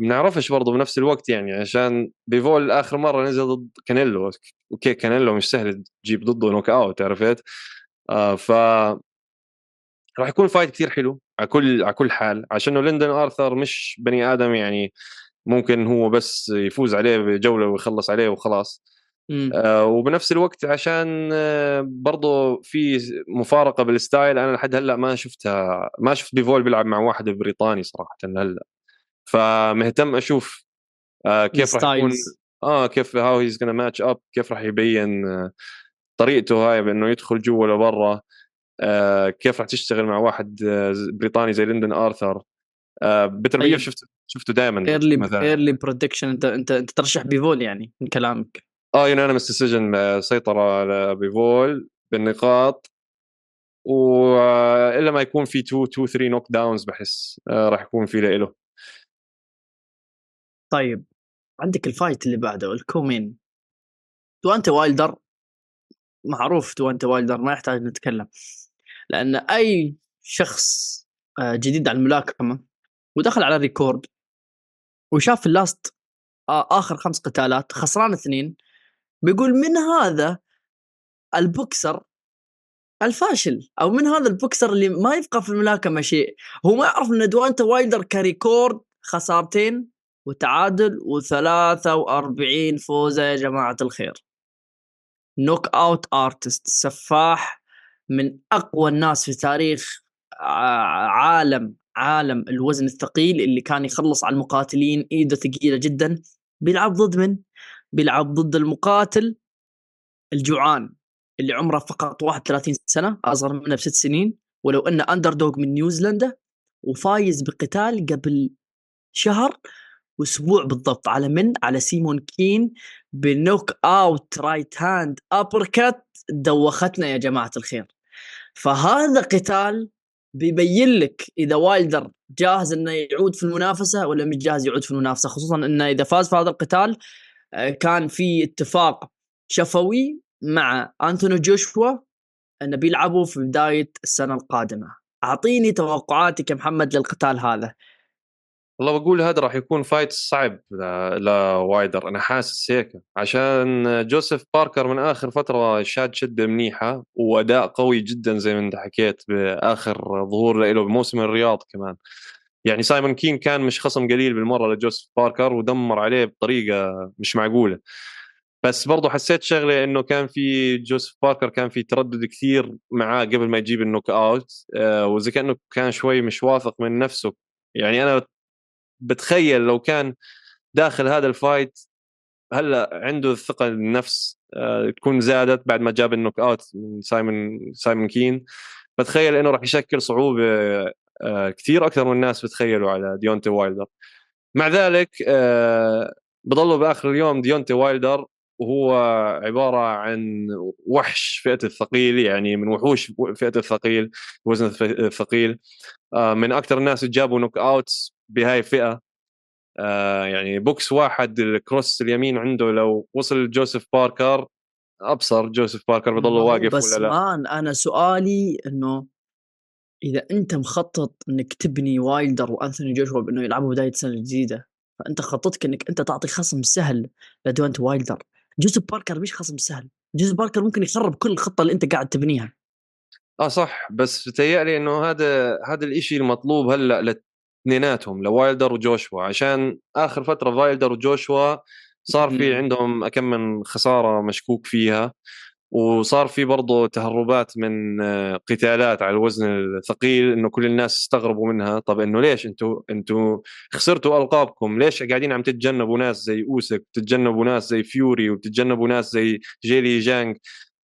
بنعرفش برضه بنفس الوقت يعني عشان بيفول آخر مرة نزل ضد كانيلو okay كانيلو مش سهل تجيب ضده knockout عرفت؟ آه ف راح يكون fight كثير حلو على كل على كل حال عشان ليندن آرثر مش بني آدم يعني ممكن هو بس يفوز عليه بجولة ويخلص عليه وخلاص. آه وبنفس الوقت عشان آه برضه في مفارقة بال style أنا لحد هلأ ما شفتها ما شفت بيفول بيلعب مع واحد بريطاني صراحة هلأ. فمهتم أشوف آه كيف راح يكون آه كيف how he's gonna match up كيف راح يبين آه طريقته هاي بأنه يدخل جوا لبرا. آه كيف راح تشتغل مع واحد آه بريطاني زي ليندن آرثر؟ آه بيتر طيب. بيف شفته دائما ايرلي ايرلي برودكشن انت انت انت ترشح بيفول يعني من كلامك. آه unanimous decision سيطرة على بيفول بالنقاط. والا ما يكون في 2 2 3 knockdowns بحس آه راح يكون في له طيب عندك ال fight اللي بعده ال coming. دوانت وايلدر معروف دوانت وايلدر ما يحتاج نتكلم. لأن أي شخص آه، جديد على الملاكمة ودخل على ال record وشاف ال last آخر خمس قتالات خسران اثنين بيقول من هذا البوكسر الفاشل؟ أو من هذا البوكسر اللي ما يفقه في الملاكمة شيء؟ هو ما يعرف إن دوانتا وايلدر ك record خسارتين وتعادل و43 فوزة يا جماعة الخير. knockout artist سفاح من أقوى الناس في تاريخ عالم عالم الوزن الثقيل اللي كان يخلص على المقاتلين إيده ثقيلة جدا بيلعب ضد من؟ بيلعب ضد المقاتل الجوعان اللي عمره فقط 31 سنة أصغر منه بست سنين ولو أنه underdog من نيوزيلندا وفايز بقتال قبل شهر واسبوع بالضبط على من؟ على سيمون كين ب knockout right hand uppercut دوختنا يا جماعة الخير. فهذا قتال بيبين لك إذا وايلدر جاهز إنه يعود في المنافسة ولا مش جاهز يعود في المنافسة خصوصا إنه إذا فاز في هذا القتال آه، كان في اتفاق شفوي مع أنتوني جوشوا إنه بيلعبوا في بداية السنة القادمة. أعطيني توقعاتك يا محمد للقتال هذا. والله بقول هذا راح يكون fight صعب لوايلدر أنا حاسس هيك. عشان جوزيف باركر من آخر فترة شاد شدة منيحة وأداء قوي جدا زي ما أنت حكيت بآخر ظهور له بموسم الرياض كمان. يعني سايمون كين كان مش خصم قليل بالمرة لجوزيف باركر ودمر عليه بطريقة مش معقولة. بس برضه حسيت شغلة إنه كان في جوزيف باركر كان في تردد كثير معاه قبل ما يجيب ال knockout آه وزي كأنه كان شوي مش واثق من نفسه. يعني أنا بتخيل لو كان داخل هذا ال fight هلأ عنده الثقة بالنفس آه، تكون زادت بعد ما جاب ال knockout من سايمون سايمون كين. بتخيل إنه راح يشكل صعوبة آه، كثير أكثر من الناس بتخيلوا على ديونتي وايلدر. مع ذلك آه، بضلوا بآخر اليوم ديونتي وايلدر وهو عبارة عن وحش فئة الثقيل يعني من وحوش فئة الثقيل وزن الثقيل. من أكثر الناس جابوا knockouts بهاي الفئه آه يعني box واحد ال cross اليمين عنده لو وصل جوزيف باركر أبصر جوزيف باركر بضل واقف بس ولا لا؟ man أنا سؤالي إنه إذا أنت مخطط إنك تبني وايلدر وأنثوني جوشوا بإنه يلعبوا بداية السنة الجديده فأنت خططك إنك أنت تعطي خصم سهل لدوانت وايلدر. جوزيف باركر مش خصم سهل. جوزيف باركر ممكن يخرب كل الخطة اللي أنت قاعد تبنيها. آه صح بس تهيألي إنه هذا هذا الإشي المطلوب هلأ لاثنيناتهم لوايلدر وجوشوا. عشان آخر فترة وايلدر وجوشوا صار في عندهم كم من خسارة مشكوك فيها وصار في برضه تهربات من آه، قتالات على الوزن الثقيل إنه كل الناس استغربوا منها. طب إنه ليش أنتم أنتم خسرتوا ألقابكم؟ ليش قاعدين عم تتجنبوا ناس زي أوسك وتتجنبوا ناس زي فيوري وتتجنبوا ناس زي جيلي زانج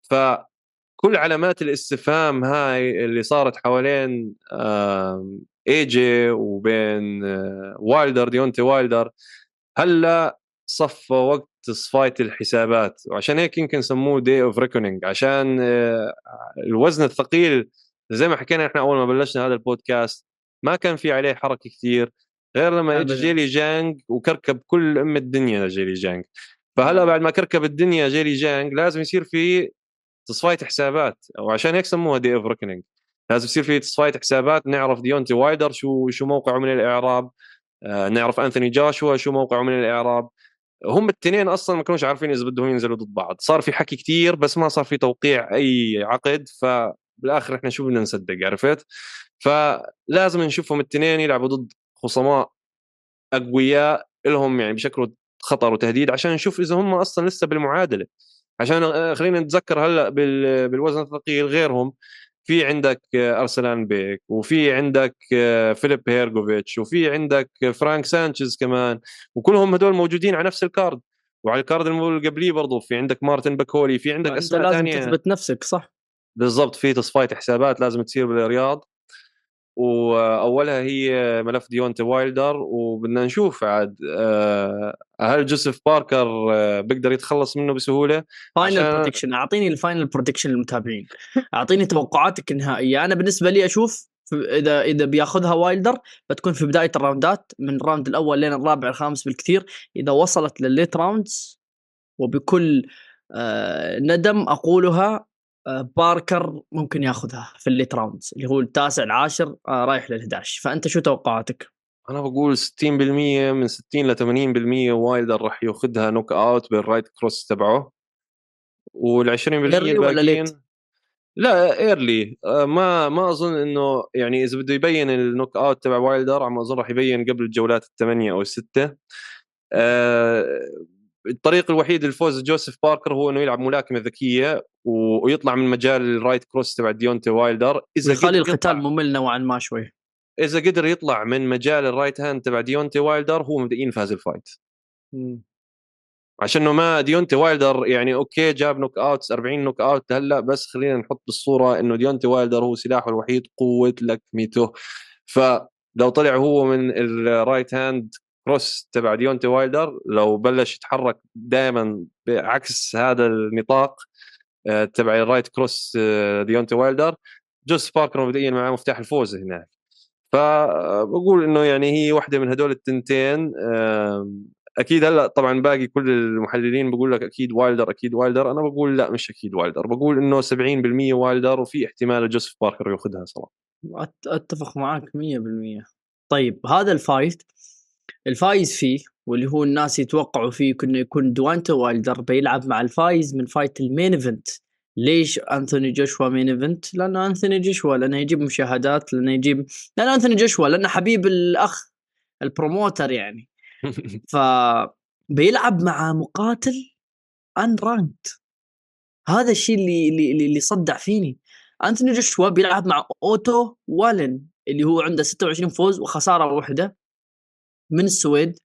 فكل علامات الاستفهام هاي اللي صارت حوالين اي جي وبين آه، وايلدر ديونتي وايلدر هلا صفى وقت تصفايه الحسابات وعشان هيك يمكن سموه Day of Reckoning عشان آه، الوزن الثقيل زي ما حكينا إحنا أول ما بلشنا هذا البودكاست ما كان في عليه حركة كثير غير لما اجى جيلي جانج وكركب كل أم الدنيا جيلي جانج فهلا بعد ما كركب الدنيا جيلي جانج لازم يصير في تصفايه حسابات وعشان هيك سموها Day of Reckoning لازم يصير في تصفايه حسابات نعرف ديونتي وايلدر شو شو موقعه من الإعراب آه نعرف أنثوني جاشوا شو موقعه من الإعراب. هم الاثنين أصلا ما كانوش عارفين إذا بدهم ينزلوا ضد بعض. صار في حكي كثير بس ما صار في توقيع أي عقد فبالآخر إحنا شو بدنا نصدق عرفت؟ فلازم نشوفهم الاثنين يلعبوا ضد خصماء أقوياء لهم يعني بشكل خطر وتهديد عشان نشوف إذا هم أصلا لسه بالمعادلة. عشان آه، خلينا نتذكر هلأ بالوزن الثقيل غيرهم. في عندك ارسلان بيك وفي عندك فيليب هيرجوفيتش وفي عندك فرانك سانشيز كمان وكلهم هدول موجودين على نفس ال card وعلى ال card اللي قبليه برضه في عندك مارتن باكولي في عندك أسماء ثانية لازم تثبت نفسك صح؟ بالضبط في تصفية حسابات لازم تصير بالرياض. وأولها هي ملف ديونتي وايلدر وبدنا نشوف عاد آه، هل جوزيف باركر آه، بيقدر يتخلص منه بسهولة؟ final عشان... prediction أعطيني ال final prediction للمتابعين. أعطيني توقعاتك النهائية. أنا بالنسبة لي أشوف إذا إذا بياخذها وايلدر بتكون في بداية ال roundات من ال round الأول لين الرابع الخامس بالكثير. إذا وصلت للل late rounds وبكل آه ندم أقولها باركر ممكن ياخذها في ال late rounds اللي هو التاسع العاشر آه، رايح لل 11 فأنت شو توقعاتك؟ أنا بقول 60% من 60 ل 80% وايلدر راح ياخذها knockout بال right cross تبعه. وال 20% الباقيين لا early آه، ما ما أظن إنه يعني إذا بده يبين ال knockout تبع وايلدر عم أظن راح يبين قبل الجولات الثمانيه أو الستة. الطريق الوحيد للفوز جوزيف باركر هو إنه يلعب ملاكمة ذكية ويطلع من مجال ال right cross تبع ديونتي وايلدر. إذا يخلي القتال ممل نوعا ما شوي. إذا قدر يطلع من مجال ال right hand تبع ديونتي وايلدر هو مبدئيا فاز ال fight. عشان إنه ما ديونتي وايلدر يعني okay جاب knockout 40 knockout هلأ بس خلينا نحط بالصورة إنه ديونتي وايلدر هو سلاحه الوحيد قوة لكميته. فلو طلع هو من ال right hand cross تبع ديونتي وايلدر لو بلش يتحرك دائما بعكس هذا النطاق آه، تبع ال right cross آه، ديونتي وايلدر جوزيف باركر مبدئيا معاه مفتاح الفوز هناك. فبقول إنه يعني هي واحدة من هدول التنتين أكيد هلأ طبعا باقي كل المحللين بقول لك أكيد وايلدر أكيد وايلدر أنا بقول لأ مش أكيد وايلدر. بقول إنه 70% وايلدر وفي احتمال جوزيف باركر ياخذها صراحة. أتفق معك 100% طيب هذا ال fight الفايز فيه واللي هو الناس يتوقعوا فيه كنا يكون ديونتي وايلدر بيلعب مع الفايز من fight ال main event. ليش أنثوني جوشوا main event؟ لأنه أنثوني جوشوا لأنه يجيب مشاهدات لأنه يجيب لأنه أنثوني جوشوا لأنه حبيب الأخ ال promoter يعني. ف بيلعب مع مقاتل unranked هذا الشيء اللي اللي اللي صدع فيني. أنثوني جوشوا بيلعب مع أوتو والين اللي هو عنده 26 فوز وخسارة واحدة. من السويد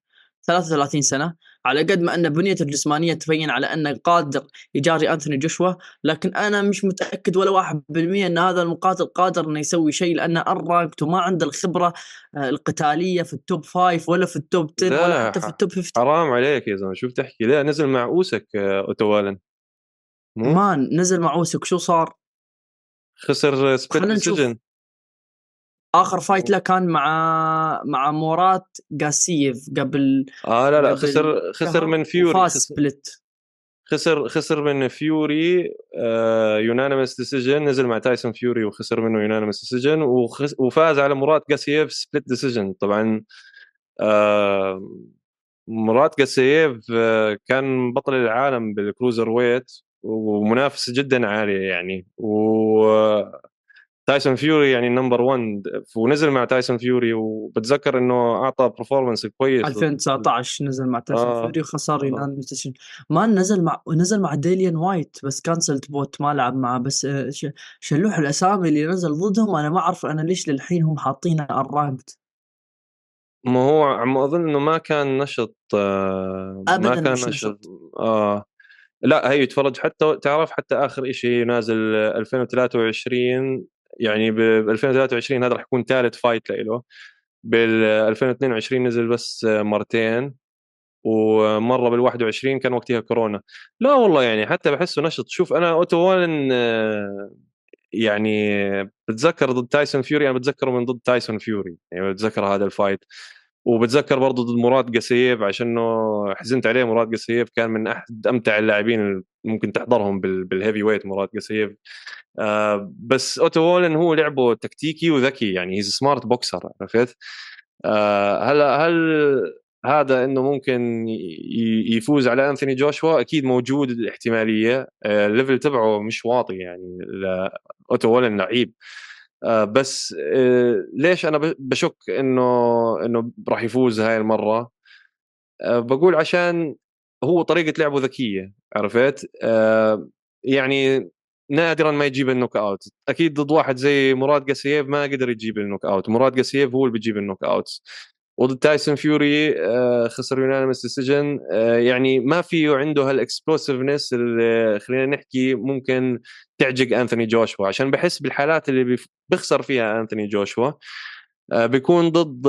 33 سنة. على قد ما أن بنيته الجسمانية تبين على انه قادر يجاري أنثوني جوشوا لكن أنا مش متأكد ولا 1% أن هذا المقاتل قادر انه يسوي شيء لأنه unranked وما عنده الخبرة آه، القتالية في ال top 5 ولا في ال top 10 ولا حتى في التوب 50 حرام عليك يا زلمة. شو بتحكي لا نزل مع أوسك آه، اوتوالن مان نزل مع أوسك. شو صار؟ خسر split decision آخر fight له كان مع مع مورات جاسيف قبل آه لا لا خسر خسر من فيوري فاز split خسر خسر من فيوري آه unanimous decision نزل مع تايسون فيوري وخسر منه unanimous decision وفاز على مرات جاسيف split decision طبعا آه مرات جاسيف آه كان بطل العالم بال cruiserweight ومنافسه جدا عاليه يعني و تايسون فيوري يعني number 1 ونزل مع تايسون فيوري وبتذكر إنه أعطى performance كويس. 2019 نزل مع تايسون آه. فيوري وخسر يونان آه. ما نزل مع نزل مع ديليان وايت بس cancelled bout ما لعب معه. بس آه، شلوح الأسامي اللي نزل ضدهم أنا ما أعرف أنا ليش للحين هم حاطينه الرانكت ما هو عم أظن إنه ما كان نشط آه ابدا ما كان نشط, نشط. آه. لا هي تفرج حتى تعرف حتى آخر شيء نازل 2023 يعني ب 2023 هذا راح يكون ثالث فايت له بال 2022 نزل بس مرتين ومرة بال 21 كان وقتها كورونا. لا والله يعني حتى بحسه نشط. شوف أنا أوتو وولن يعني بتذكر ضد تايسون فيوري أنا بتذكره من ضد تايسون فيوري. يعني بتذكر هذا ال fight وبتذكر برضه ضد مراد قسيف عشان حزنت عليه مراد قسيف كان من أحد أمتع اللاعبين اللي ممكن تحضرهم بال heavyweight مراد قسيف آه بس أوتو وولن هو لعبه تكتيكي وذكي يعني he's smart boxer عرفت؟ آه هلا هل هذا إنه ممكن يفوز على أنثوني جوشوا؟ أكيد موجود الاحتمالية. آه ال level تبعه مش واطي يعني أوتو وولن لعيب. آه بس آه ليش أنا بشك إنه إنه راح يفوز هاي المرة؟ آه بقول عشان هو طريقة لعبه ذكية عرفت؟ آه يعني نادرا ما يجيب ال knockout. أكيد ضد واحد زي مراد قاسييف ما قدر يجيب ال knockout. مراد قاسييف هو اللي بيجيب ال knockout وضد تايسون فيوري آه، خسر unanimous decision آه، يعني ما في عنده هال explosiveness اللي خلينا نحكي ممكن تعجق أنثوني جوشوا. عشان بحس بالحالات اللي بيخسر فيها أنثوني جوشوا. آه، بيكون ضد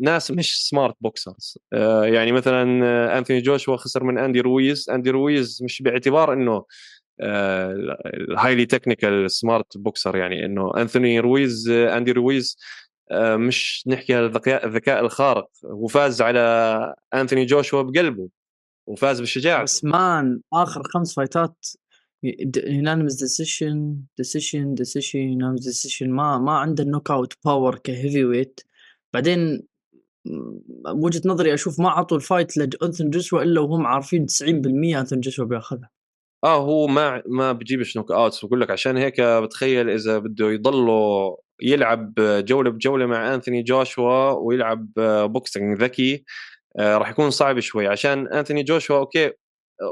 ناس مش smart boxers يعني مثلا أنثوني جوشوا خسر من أندي رويز. أندي رويز مش باعتبار إنه ال highly technical smart boxer يعني إنه أنثوني رويز أندي رويز مش نحكي الذكاء الذكاء الخارق. وفاز على أنثوني جوشوا بقلبه وفاز بالشجاعه بس man آخر خمس fight ات unanimous decision decision decision unanimous decision ما ما عنده ال knockout power ك heavyweight بعدين بوجهه نظري أشوف ما عطوا ال fight لانثوني جوشوا إلا وهم عارفين 90% أنثوني جوشوا بياخذها. آه هو ما ما بجيبش knockouts بقول لك عشان هيك بتخيل إذا بده يضله يلعب جولة بجولة مع أنثوني جوشوا ويلعب boxing ذكي آه، راح يكون صعب شوي عشان أنثوني جوشوا okay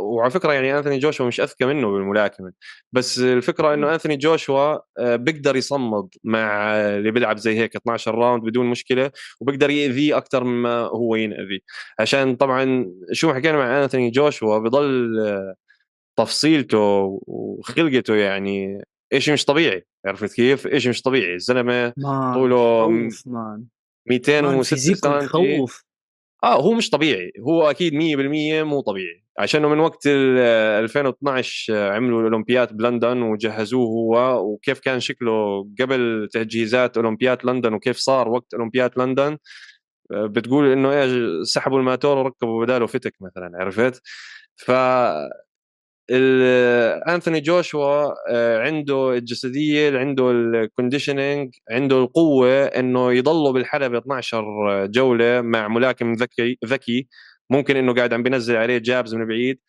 وعلى فكرة يعني أنثوني جوشوا مش أذكى منه بالملاكمة بس الفكرة إنه أنثوني جوشوا آه، بيقدر يصمد مع اللي بيلعب زي هيك 12 round بدون مشكلة وبيقدر يأذيه أكثر مما هو ينأذي. عشان طبعا شو ما حكينا مع أنثوني جوشوا بضل تفصيلته وخلقته يعني شيء مش طبيعي عرفت كيف؟ شيء مش طبيعي الزلمة طوله 206 سم آه هو مش طبيعي هو أكيد 100% مو طبيعي. عشانه من وقت 2012 عملوا الأولمبياد بلندن وجهزوه هو وكيف كان شكله قبل تجهيزات أولمبياد لندن وكيف صار وقت أولمبياد لندن. آه، بتقول إنه إيش سحبوا الماتور وركبوا بداله فتك مثلا عرفت؟ ف أنثوني جوشوا آه، عنده الجسدية عنده ال conditioning عنده القوة إنه يضلوا بالحلبة 12 جولة مع ملاكم ذكي ذكي. ممكن إنه قاعد عم بينزل عليه jabs من بعيد.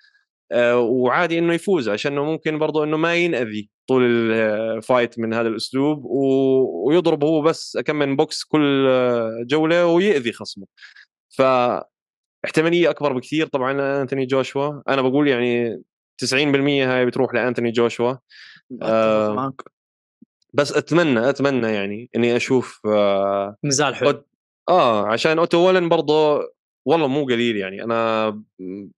آه، وعادي إنه يفوز عشان ممكن برضه إنه ما ينأذي طول ال fight من هذا الأسلوب. ويضرب هو بس كم من بوكس كل جولة ويأذي خصمه. ف احتمالية أكبر بكثير طبعا انثوني جوشوا. أنا بقول يعني 90% هاي بتروح لأنتوني جوشوا. آه. بس أتمنى أتمنى يعني إني أشوف آه نزال حلو. آه عشان أوتو ولن برضه والله مو قليل يعني. أنا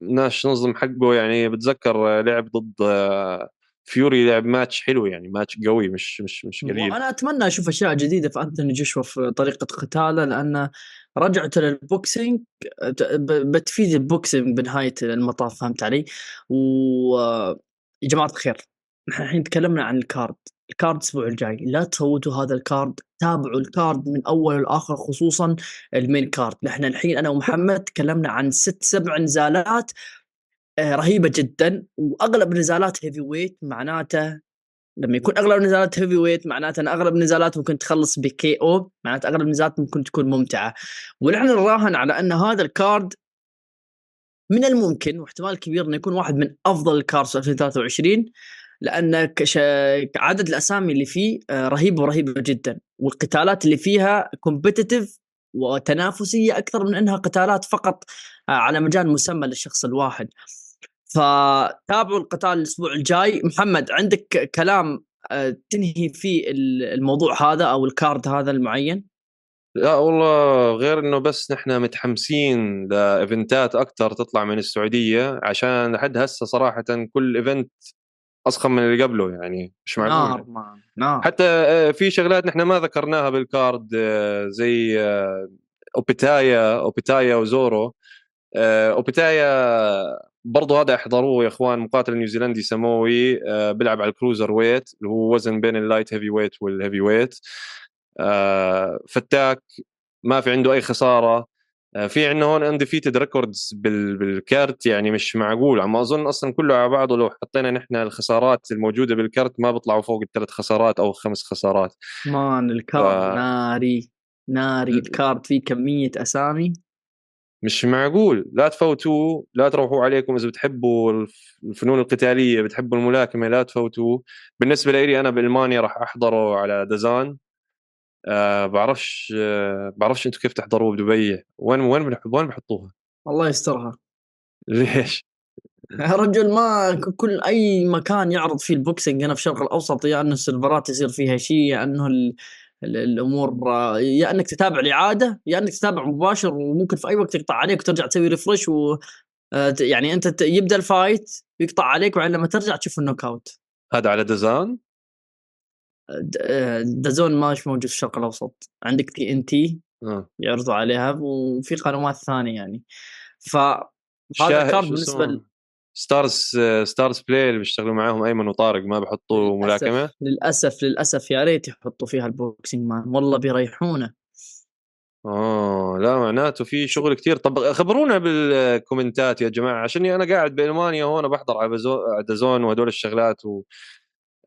ناس نظم حقه يعني بتذكر لعب ضد آه فيوري لعب ماتش حلو يعني ماتش قوي مش مش مش قليل. أنا أتمنى أشوف أشياء جديدة في أنتوني جوشوا في طريقة قتاله لأنه رجعته لل boxing بتفيد ال boxing بنهاية المطاف فهمت علي؟ و يا جماعة الخير نحن الحين تكلمنا عن ال card ال card الأسبوع الجاي لا تفوتوا هذا ال card تابعوا ال card من أول لآخر خصوصا ال main card نحن الحين أنا ومحمد تكلمنا عن ست سبع نزالات آه، رهيبة جدا وأغلب نزالات heavyweight معناته لما يكون أغلب نزالات heavyweight معناته إن أغلب النزالات ممكن تخلص ب KO معناته أغلب النزالات ممكن تكون ممتعة. ونحن نراهن على أن هذا ال card من الممكن واحتمال كبير إنه يكون واحد من أفضل ال cards 2023 لأن كش... عدد الأسامي اللي فيه آه، رهيب ورهيبه جدا. والقتالات اللي فيها competitive وتنافسية أكثر من إنها قتالات فقط آه، على مجال مسمى للشخص الواحد. فتابعوا القتال الأسبوع الجاي. محمد عندك كلام آه، تنهي فيه الموضوع هذا أو ال card هذا المعين؟ لا والله غير إنه بس نحن متحمسين ل event ات أكثر تطلع من السعودية عشان لحد هسه صراحة كل event اضخم من اللي قبله يعني مش معقول نار نار. حتى آه، في شغلات نحن ما ذكرناها بال card آه، زي أوبيتايا أوبيتايا وزورو. أوبيتايا برضه هذا احضروه يا إخوان مقاتل نيوزيلندي سماوي بيلعب على ال cruiserweight اللي هو وزن بين ال light heavyweight وال heavyweight. آه، فتاك ما في عنده أي خسارة. آه، في عندنا هون undefeated records بال card يعني مش معقول. عم أظن أصلا كله على بعضه لو حطينا نحن الخسارات الموجودة بال card ما بيطلعوا فوق الثلاث خسارات أو خمس خسارات. man ال card ف... ناري ناري. ال card فيه كمية أسامي. مش معقول لا تفوتوه لا تروحوا عليكم إذا بتحبوا الفنون القتالية بتحبوا الملاكمة لا تفوتوه بالنسبة لي أنا بألمانيا راح احضره على DAZN آه بعرفش آه بعرفش أنتم كيف تحضروه بدبي وين وين وين بحطوها؟ الله يسترها ليش؟ يا رجل ما كل أي مكان يعرض فيه ال boxing هنا في الشرق الأوسط يا أنه السيرفرات يصير فيها شيء يا أنه. الأمور يا إنك تتابع الإعادة يا إنك تتابع مباشر وممكن في أي وقت يقطع عليك وترجع تسوي refresh و آه، يعني أنت يبدأ ال fight يقطع عليك وبعدين لما ترجع تشوف ال knockout هذا على DAZN؟ DAZN ماش موجود في الشرق الأوسط. عندك TNT يعرضوا عليها وفي قنوات ثانية يعني. ف هذا card بالنسبة ل... Starz StarzPlay اللي بيشتغلوا معاهم أيمن وطارق ما بحطوا ملاكمة؟ للأسف للأسف. يا ريت يحطوا فيها ال boxing man. والله بيريحونا. آه لا معناته في شغل كثير طب خبرونا بال comments يا جماعة عشان أنا قاعد بألمانيا هون بحضر على DAZN وهدول الشغلات و...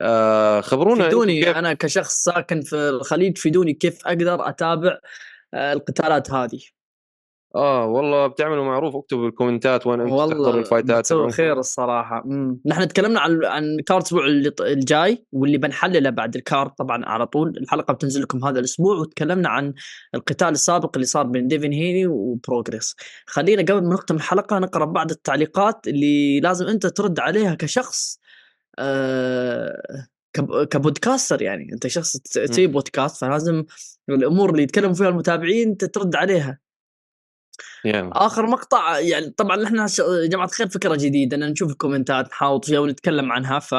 آه خبرونا فيدوني كيف... أنا كشخص ساكن في الخليج فيدوني كيف أقدر أتابع آه القتالات هذه. آه والله بتعملوا معروف اكتبوا بال comments وين أنتم تحضروا ال fights. والله خير الصراحة. مم. نحن تكلمنا عن عن كارت الأسبوع الجاي واللي بنحلله بعد الكارت طبعا على طول. الحلقة بتنزل لكم هذا الأسبوع وتكلمنا عن القتال السابق اللي صار بين ديفين هيني وبروجريس خلينا قبل ما نختم الحلقة نقرأ بعض التعليقات اللي لازم أنت ترد عليها كشخص آه، ك podcaster يعني. أنت شخص تسوي بودكاست فلازم الأمور اللي يتكلموا فيها المتابعين ترد عليها. يعني. آخر مقطع يعني طبعا إحنا يا جماعة الخير فكرة جديدة. ان نشوف ال comments نحاوط فيها ونتكلم عنها. ف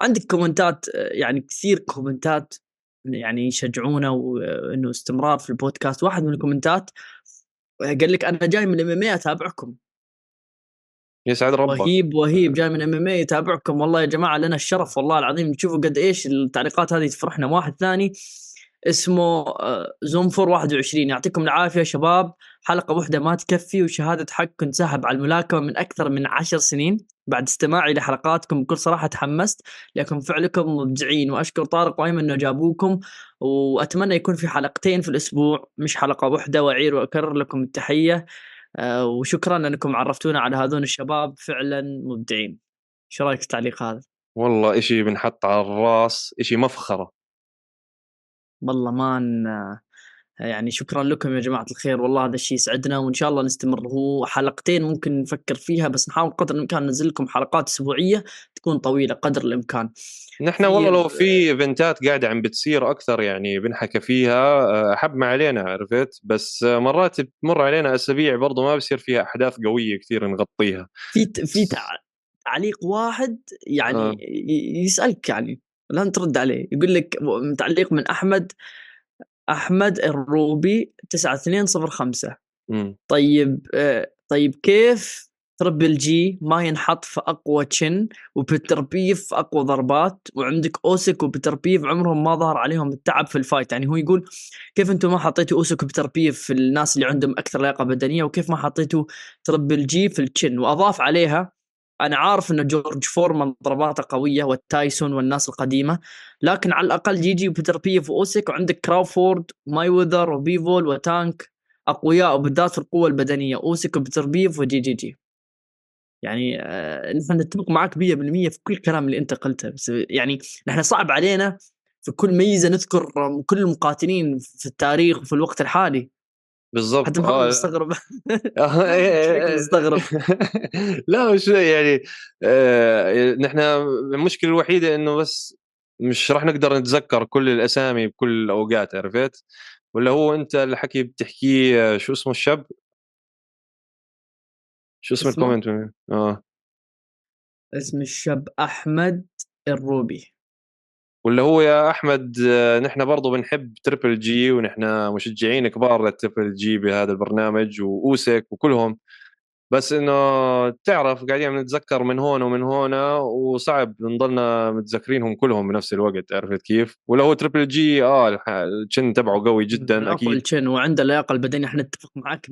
عندك comments يعني كثير comments يعني يشجعونا وانه استمرار في البودكاست. واحد من ال comments قال لك أنا جاي من ال MMA أتابعكم. يسعد ربك. وهيب وهيب جاي من MMA يتابعكم. والله يا جماعة لنا الشرف والله العظيم. تشوفوا قد إيش التعليقات هذه تفرحنا. واحد ثاني اسمه آه، زومفور 21 يعطيكم العافية شباب. حلقة واحدة ما تكفي وشهادة حق كنت ساحب على الملاكمة من أكثر من عشر سنين. بعد استماعي لحلقاتكم بكل صراحة تحمست. لكم فعلكم مبدعين وأشكر طارق وأيمن إنه جابوكم. وأتمنى يكون في حلقتين في الأسبوع. مش حلقة واحدة وأعير وأكرر لكم التحية. آه، وشكرا انكم عرفتونا على هذول الشباب. فعلا مبدعين. إيش رأيك في التعليق هذا؟ والله إشي بنحط على الراس إشي مفخرة. والله مان يعني شكرا لكم يا جماعة الخير والله هذا الشيء يسعدنا وإن شاء الله نستمر. هو حلقتين ممكن نفكر فيها بس نحاول قدر الإمكان ننزل لكم حلقات أسبوعية تكون طويلة قدر الإمكان. نحن والله لو في إيفنتات قاعدة عم بتصير أكثر يعني بنحكى فيها آه، حب ما علينا عرفت؟ بس مرات بتمر علينا أسابيع برضه ما بصير فيها أحداث قوية كثير نغطيها. في في تعليق واحد يعني آه. يسألك يعني لا ترد عليه. يقول لك تعليق من أحمد أحمد الروبي 9205 طيب آه، طيب كيف Triple G ما ينحط في أقوى chin وبيتربييف في أقوى ضربات وعندك اوسك وبيتربييف عمرهم ما ظهر عليهم التعب في ال fight؟ يعني هو يقول كيف أنتم ما حطيتوا اوسك وبيتربييف في الناس اللي عندهم أكثر لياقة بدنية وكيف ما حطيتوا Triple G في ال chin وأضاف عليها أنا عارف إن جورج فورمان ضرباته قوية والتايسون والناس القديمة لكن على الأقل GG وبيتربييف واوسك وعندك كراوفورد مايويذر وبيفول وتانك أقوياء وبالذات في القوة البدنية اوسك وبيتربييف و GGG يعني آه، نحن نتفق معك 100% في كل الكلام اللي أنت قلته بس يعني نحن صعب علينا في كل ميزة نذكر كل المقاتلين في التاريخ وفي الوقت الحالي. بالضبط. حتى محمد آه. مستغرب. آه، مستغرب. لا مش يعني آه، نحن المشكلة الوحيدة إنه بس مش راح نقدر نتذكر كل الأسامي بكل الأوقات عرفت؟ ولا هو أنت الحكي بتحكيه شو اسمه الشاب؟ شو اسم؟ ال comment؟ آه. اسم الشاب أحمد الروبي. ولا هو يا أحمد آه، نحن برضه بنحب Triple G ونحن مشجعين كبار لل Triple G بهذا البرنامج واوسك وكلهم. بس إنه تعرف قاعدين نتذكر من هون ومن هنا وصعب نضلنا متذكرينهم كلهم بنفس الوقت عرفت كيف؟ ولا هو Triple G آه ال chin تبعه قوي جدا أكيد. ال chin وعنده اللياقة البدنية إحنا نتفق معك 100%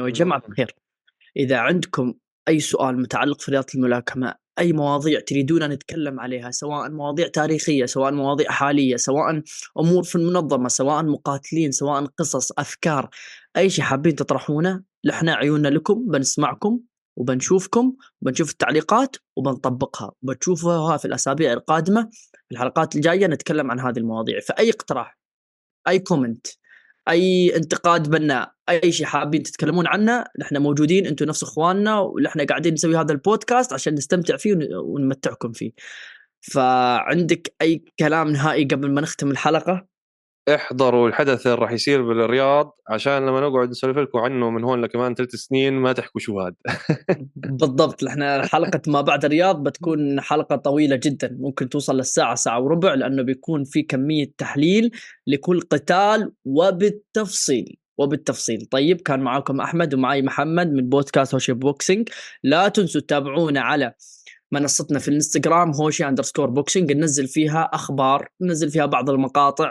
ويا جماعة بخير. إذا عندكم أي سؤال متعلق في رياضة الملاكمة أي مواضيع تريدون نتكلم عليها سواء مواضيع تاريخية سواء مواضيع حالية سواء أمور في المنظمة سواء مقاتلين سواء قصص أفكار أي شيء حابين تطرحونه نحن عيوننا لكم بنسمعكم وبنشوفكم وبنشوف التعليقات وبنطبقها. وبتشوفوها في الأسابيع القادمة. في الحلقات الجاية نتكلم عن هذه المواضيع. فأي اقتراح أي كومنت أي انتقاد بناء أي شيء حابين تتكلمون عنه نحن موجودين أنتم نفس إخواننا ونحن قاعدين نسوي هذا البودكاست عشان نستمتع فيه ون- ونمتعكم فيه. فعندك أي كلام نهائي قبل ما نختم الحلقة؟ احضروا الحدث اللي راح يصير بالرياض عشان لما نقعد نسولف لكم عنه من هون لكمان ثلاث سنين ما تحكوا شو هذا بالضبط إحنا حلقة ما بعد الرياض بتكون حلقة طويلة جدا. ممكن توصل للساعة ساعة وربع لأنه بيكون في كمية تحليل لكل قتال وبالتفصيل وبالتفصيل. طيب كان معاكم أحمد ومعي محمد من بودكاست هوشي boxing. لا تنسوا تتابعونا على منصتنا في الإنستغرام هوشي underscore boxing. ننزل فيها أخبار ننزل فيها بعض المقاطع.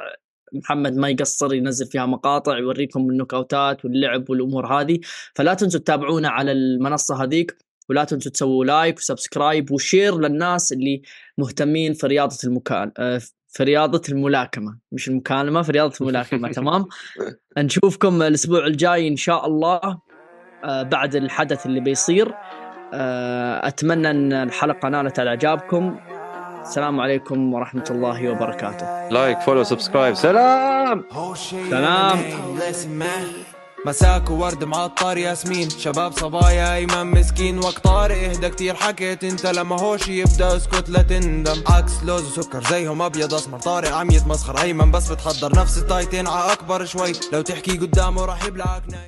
محمد ما يقصر ينزل فيها مقاطع يوريكم ال knockouts واللعب والأمور هذه. فلا تنسوا تتابعونا على المنصة هذيك ولا تنسوا تسووا like و subscribe و share للناس اللي مهتمين في رياضة المكان آه، في رياضة الملاكمة. مش المكالمة في رياضة الملاكمة. تمام؟ نشوفكم الأسبوع الجاي إن شاء الله آه، بعد الحدث اللي بيصير. آه، أتمنى إن الحلقة نالت على إعجابكم. السلام عليكم ورحمة الله وبركاته. لايك فولو سبسكرايب سلام! سلام. مساك وورد معطر ياسمين. شباب صبايا ايمن مسكين. وقت طارق إهدى كتير. حكيت أنت لما هوشي يبدأ أسكت لا تندم. عكس لوز وسكر زيهم أبيض أسمر. طارق عم يتمسخر أيمن بس بتحضر. نفس التايتين ع أكبر شوي. لو تحكي قدامه راح يبلعك ناي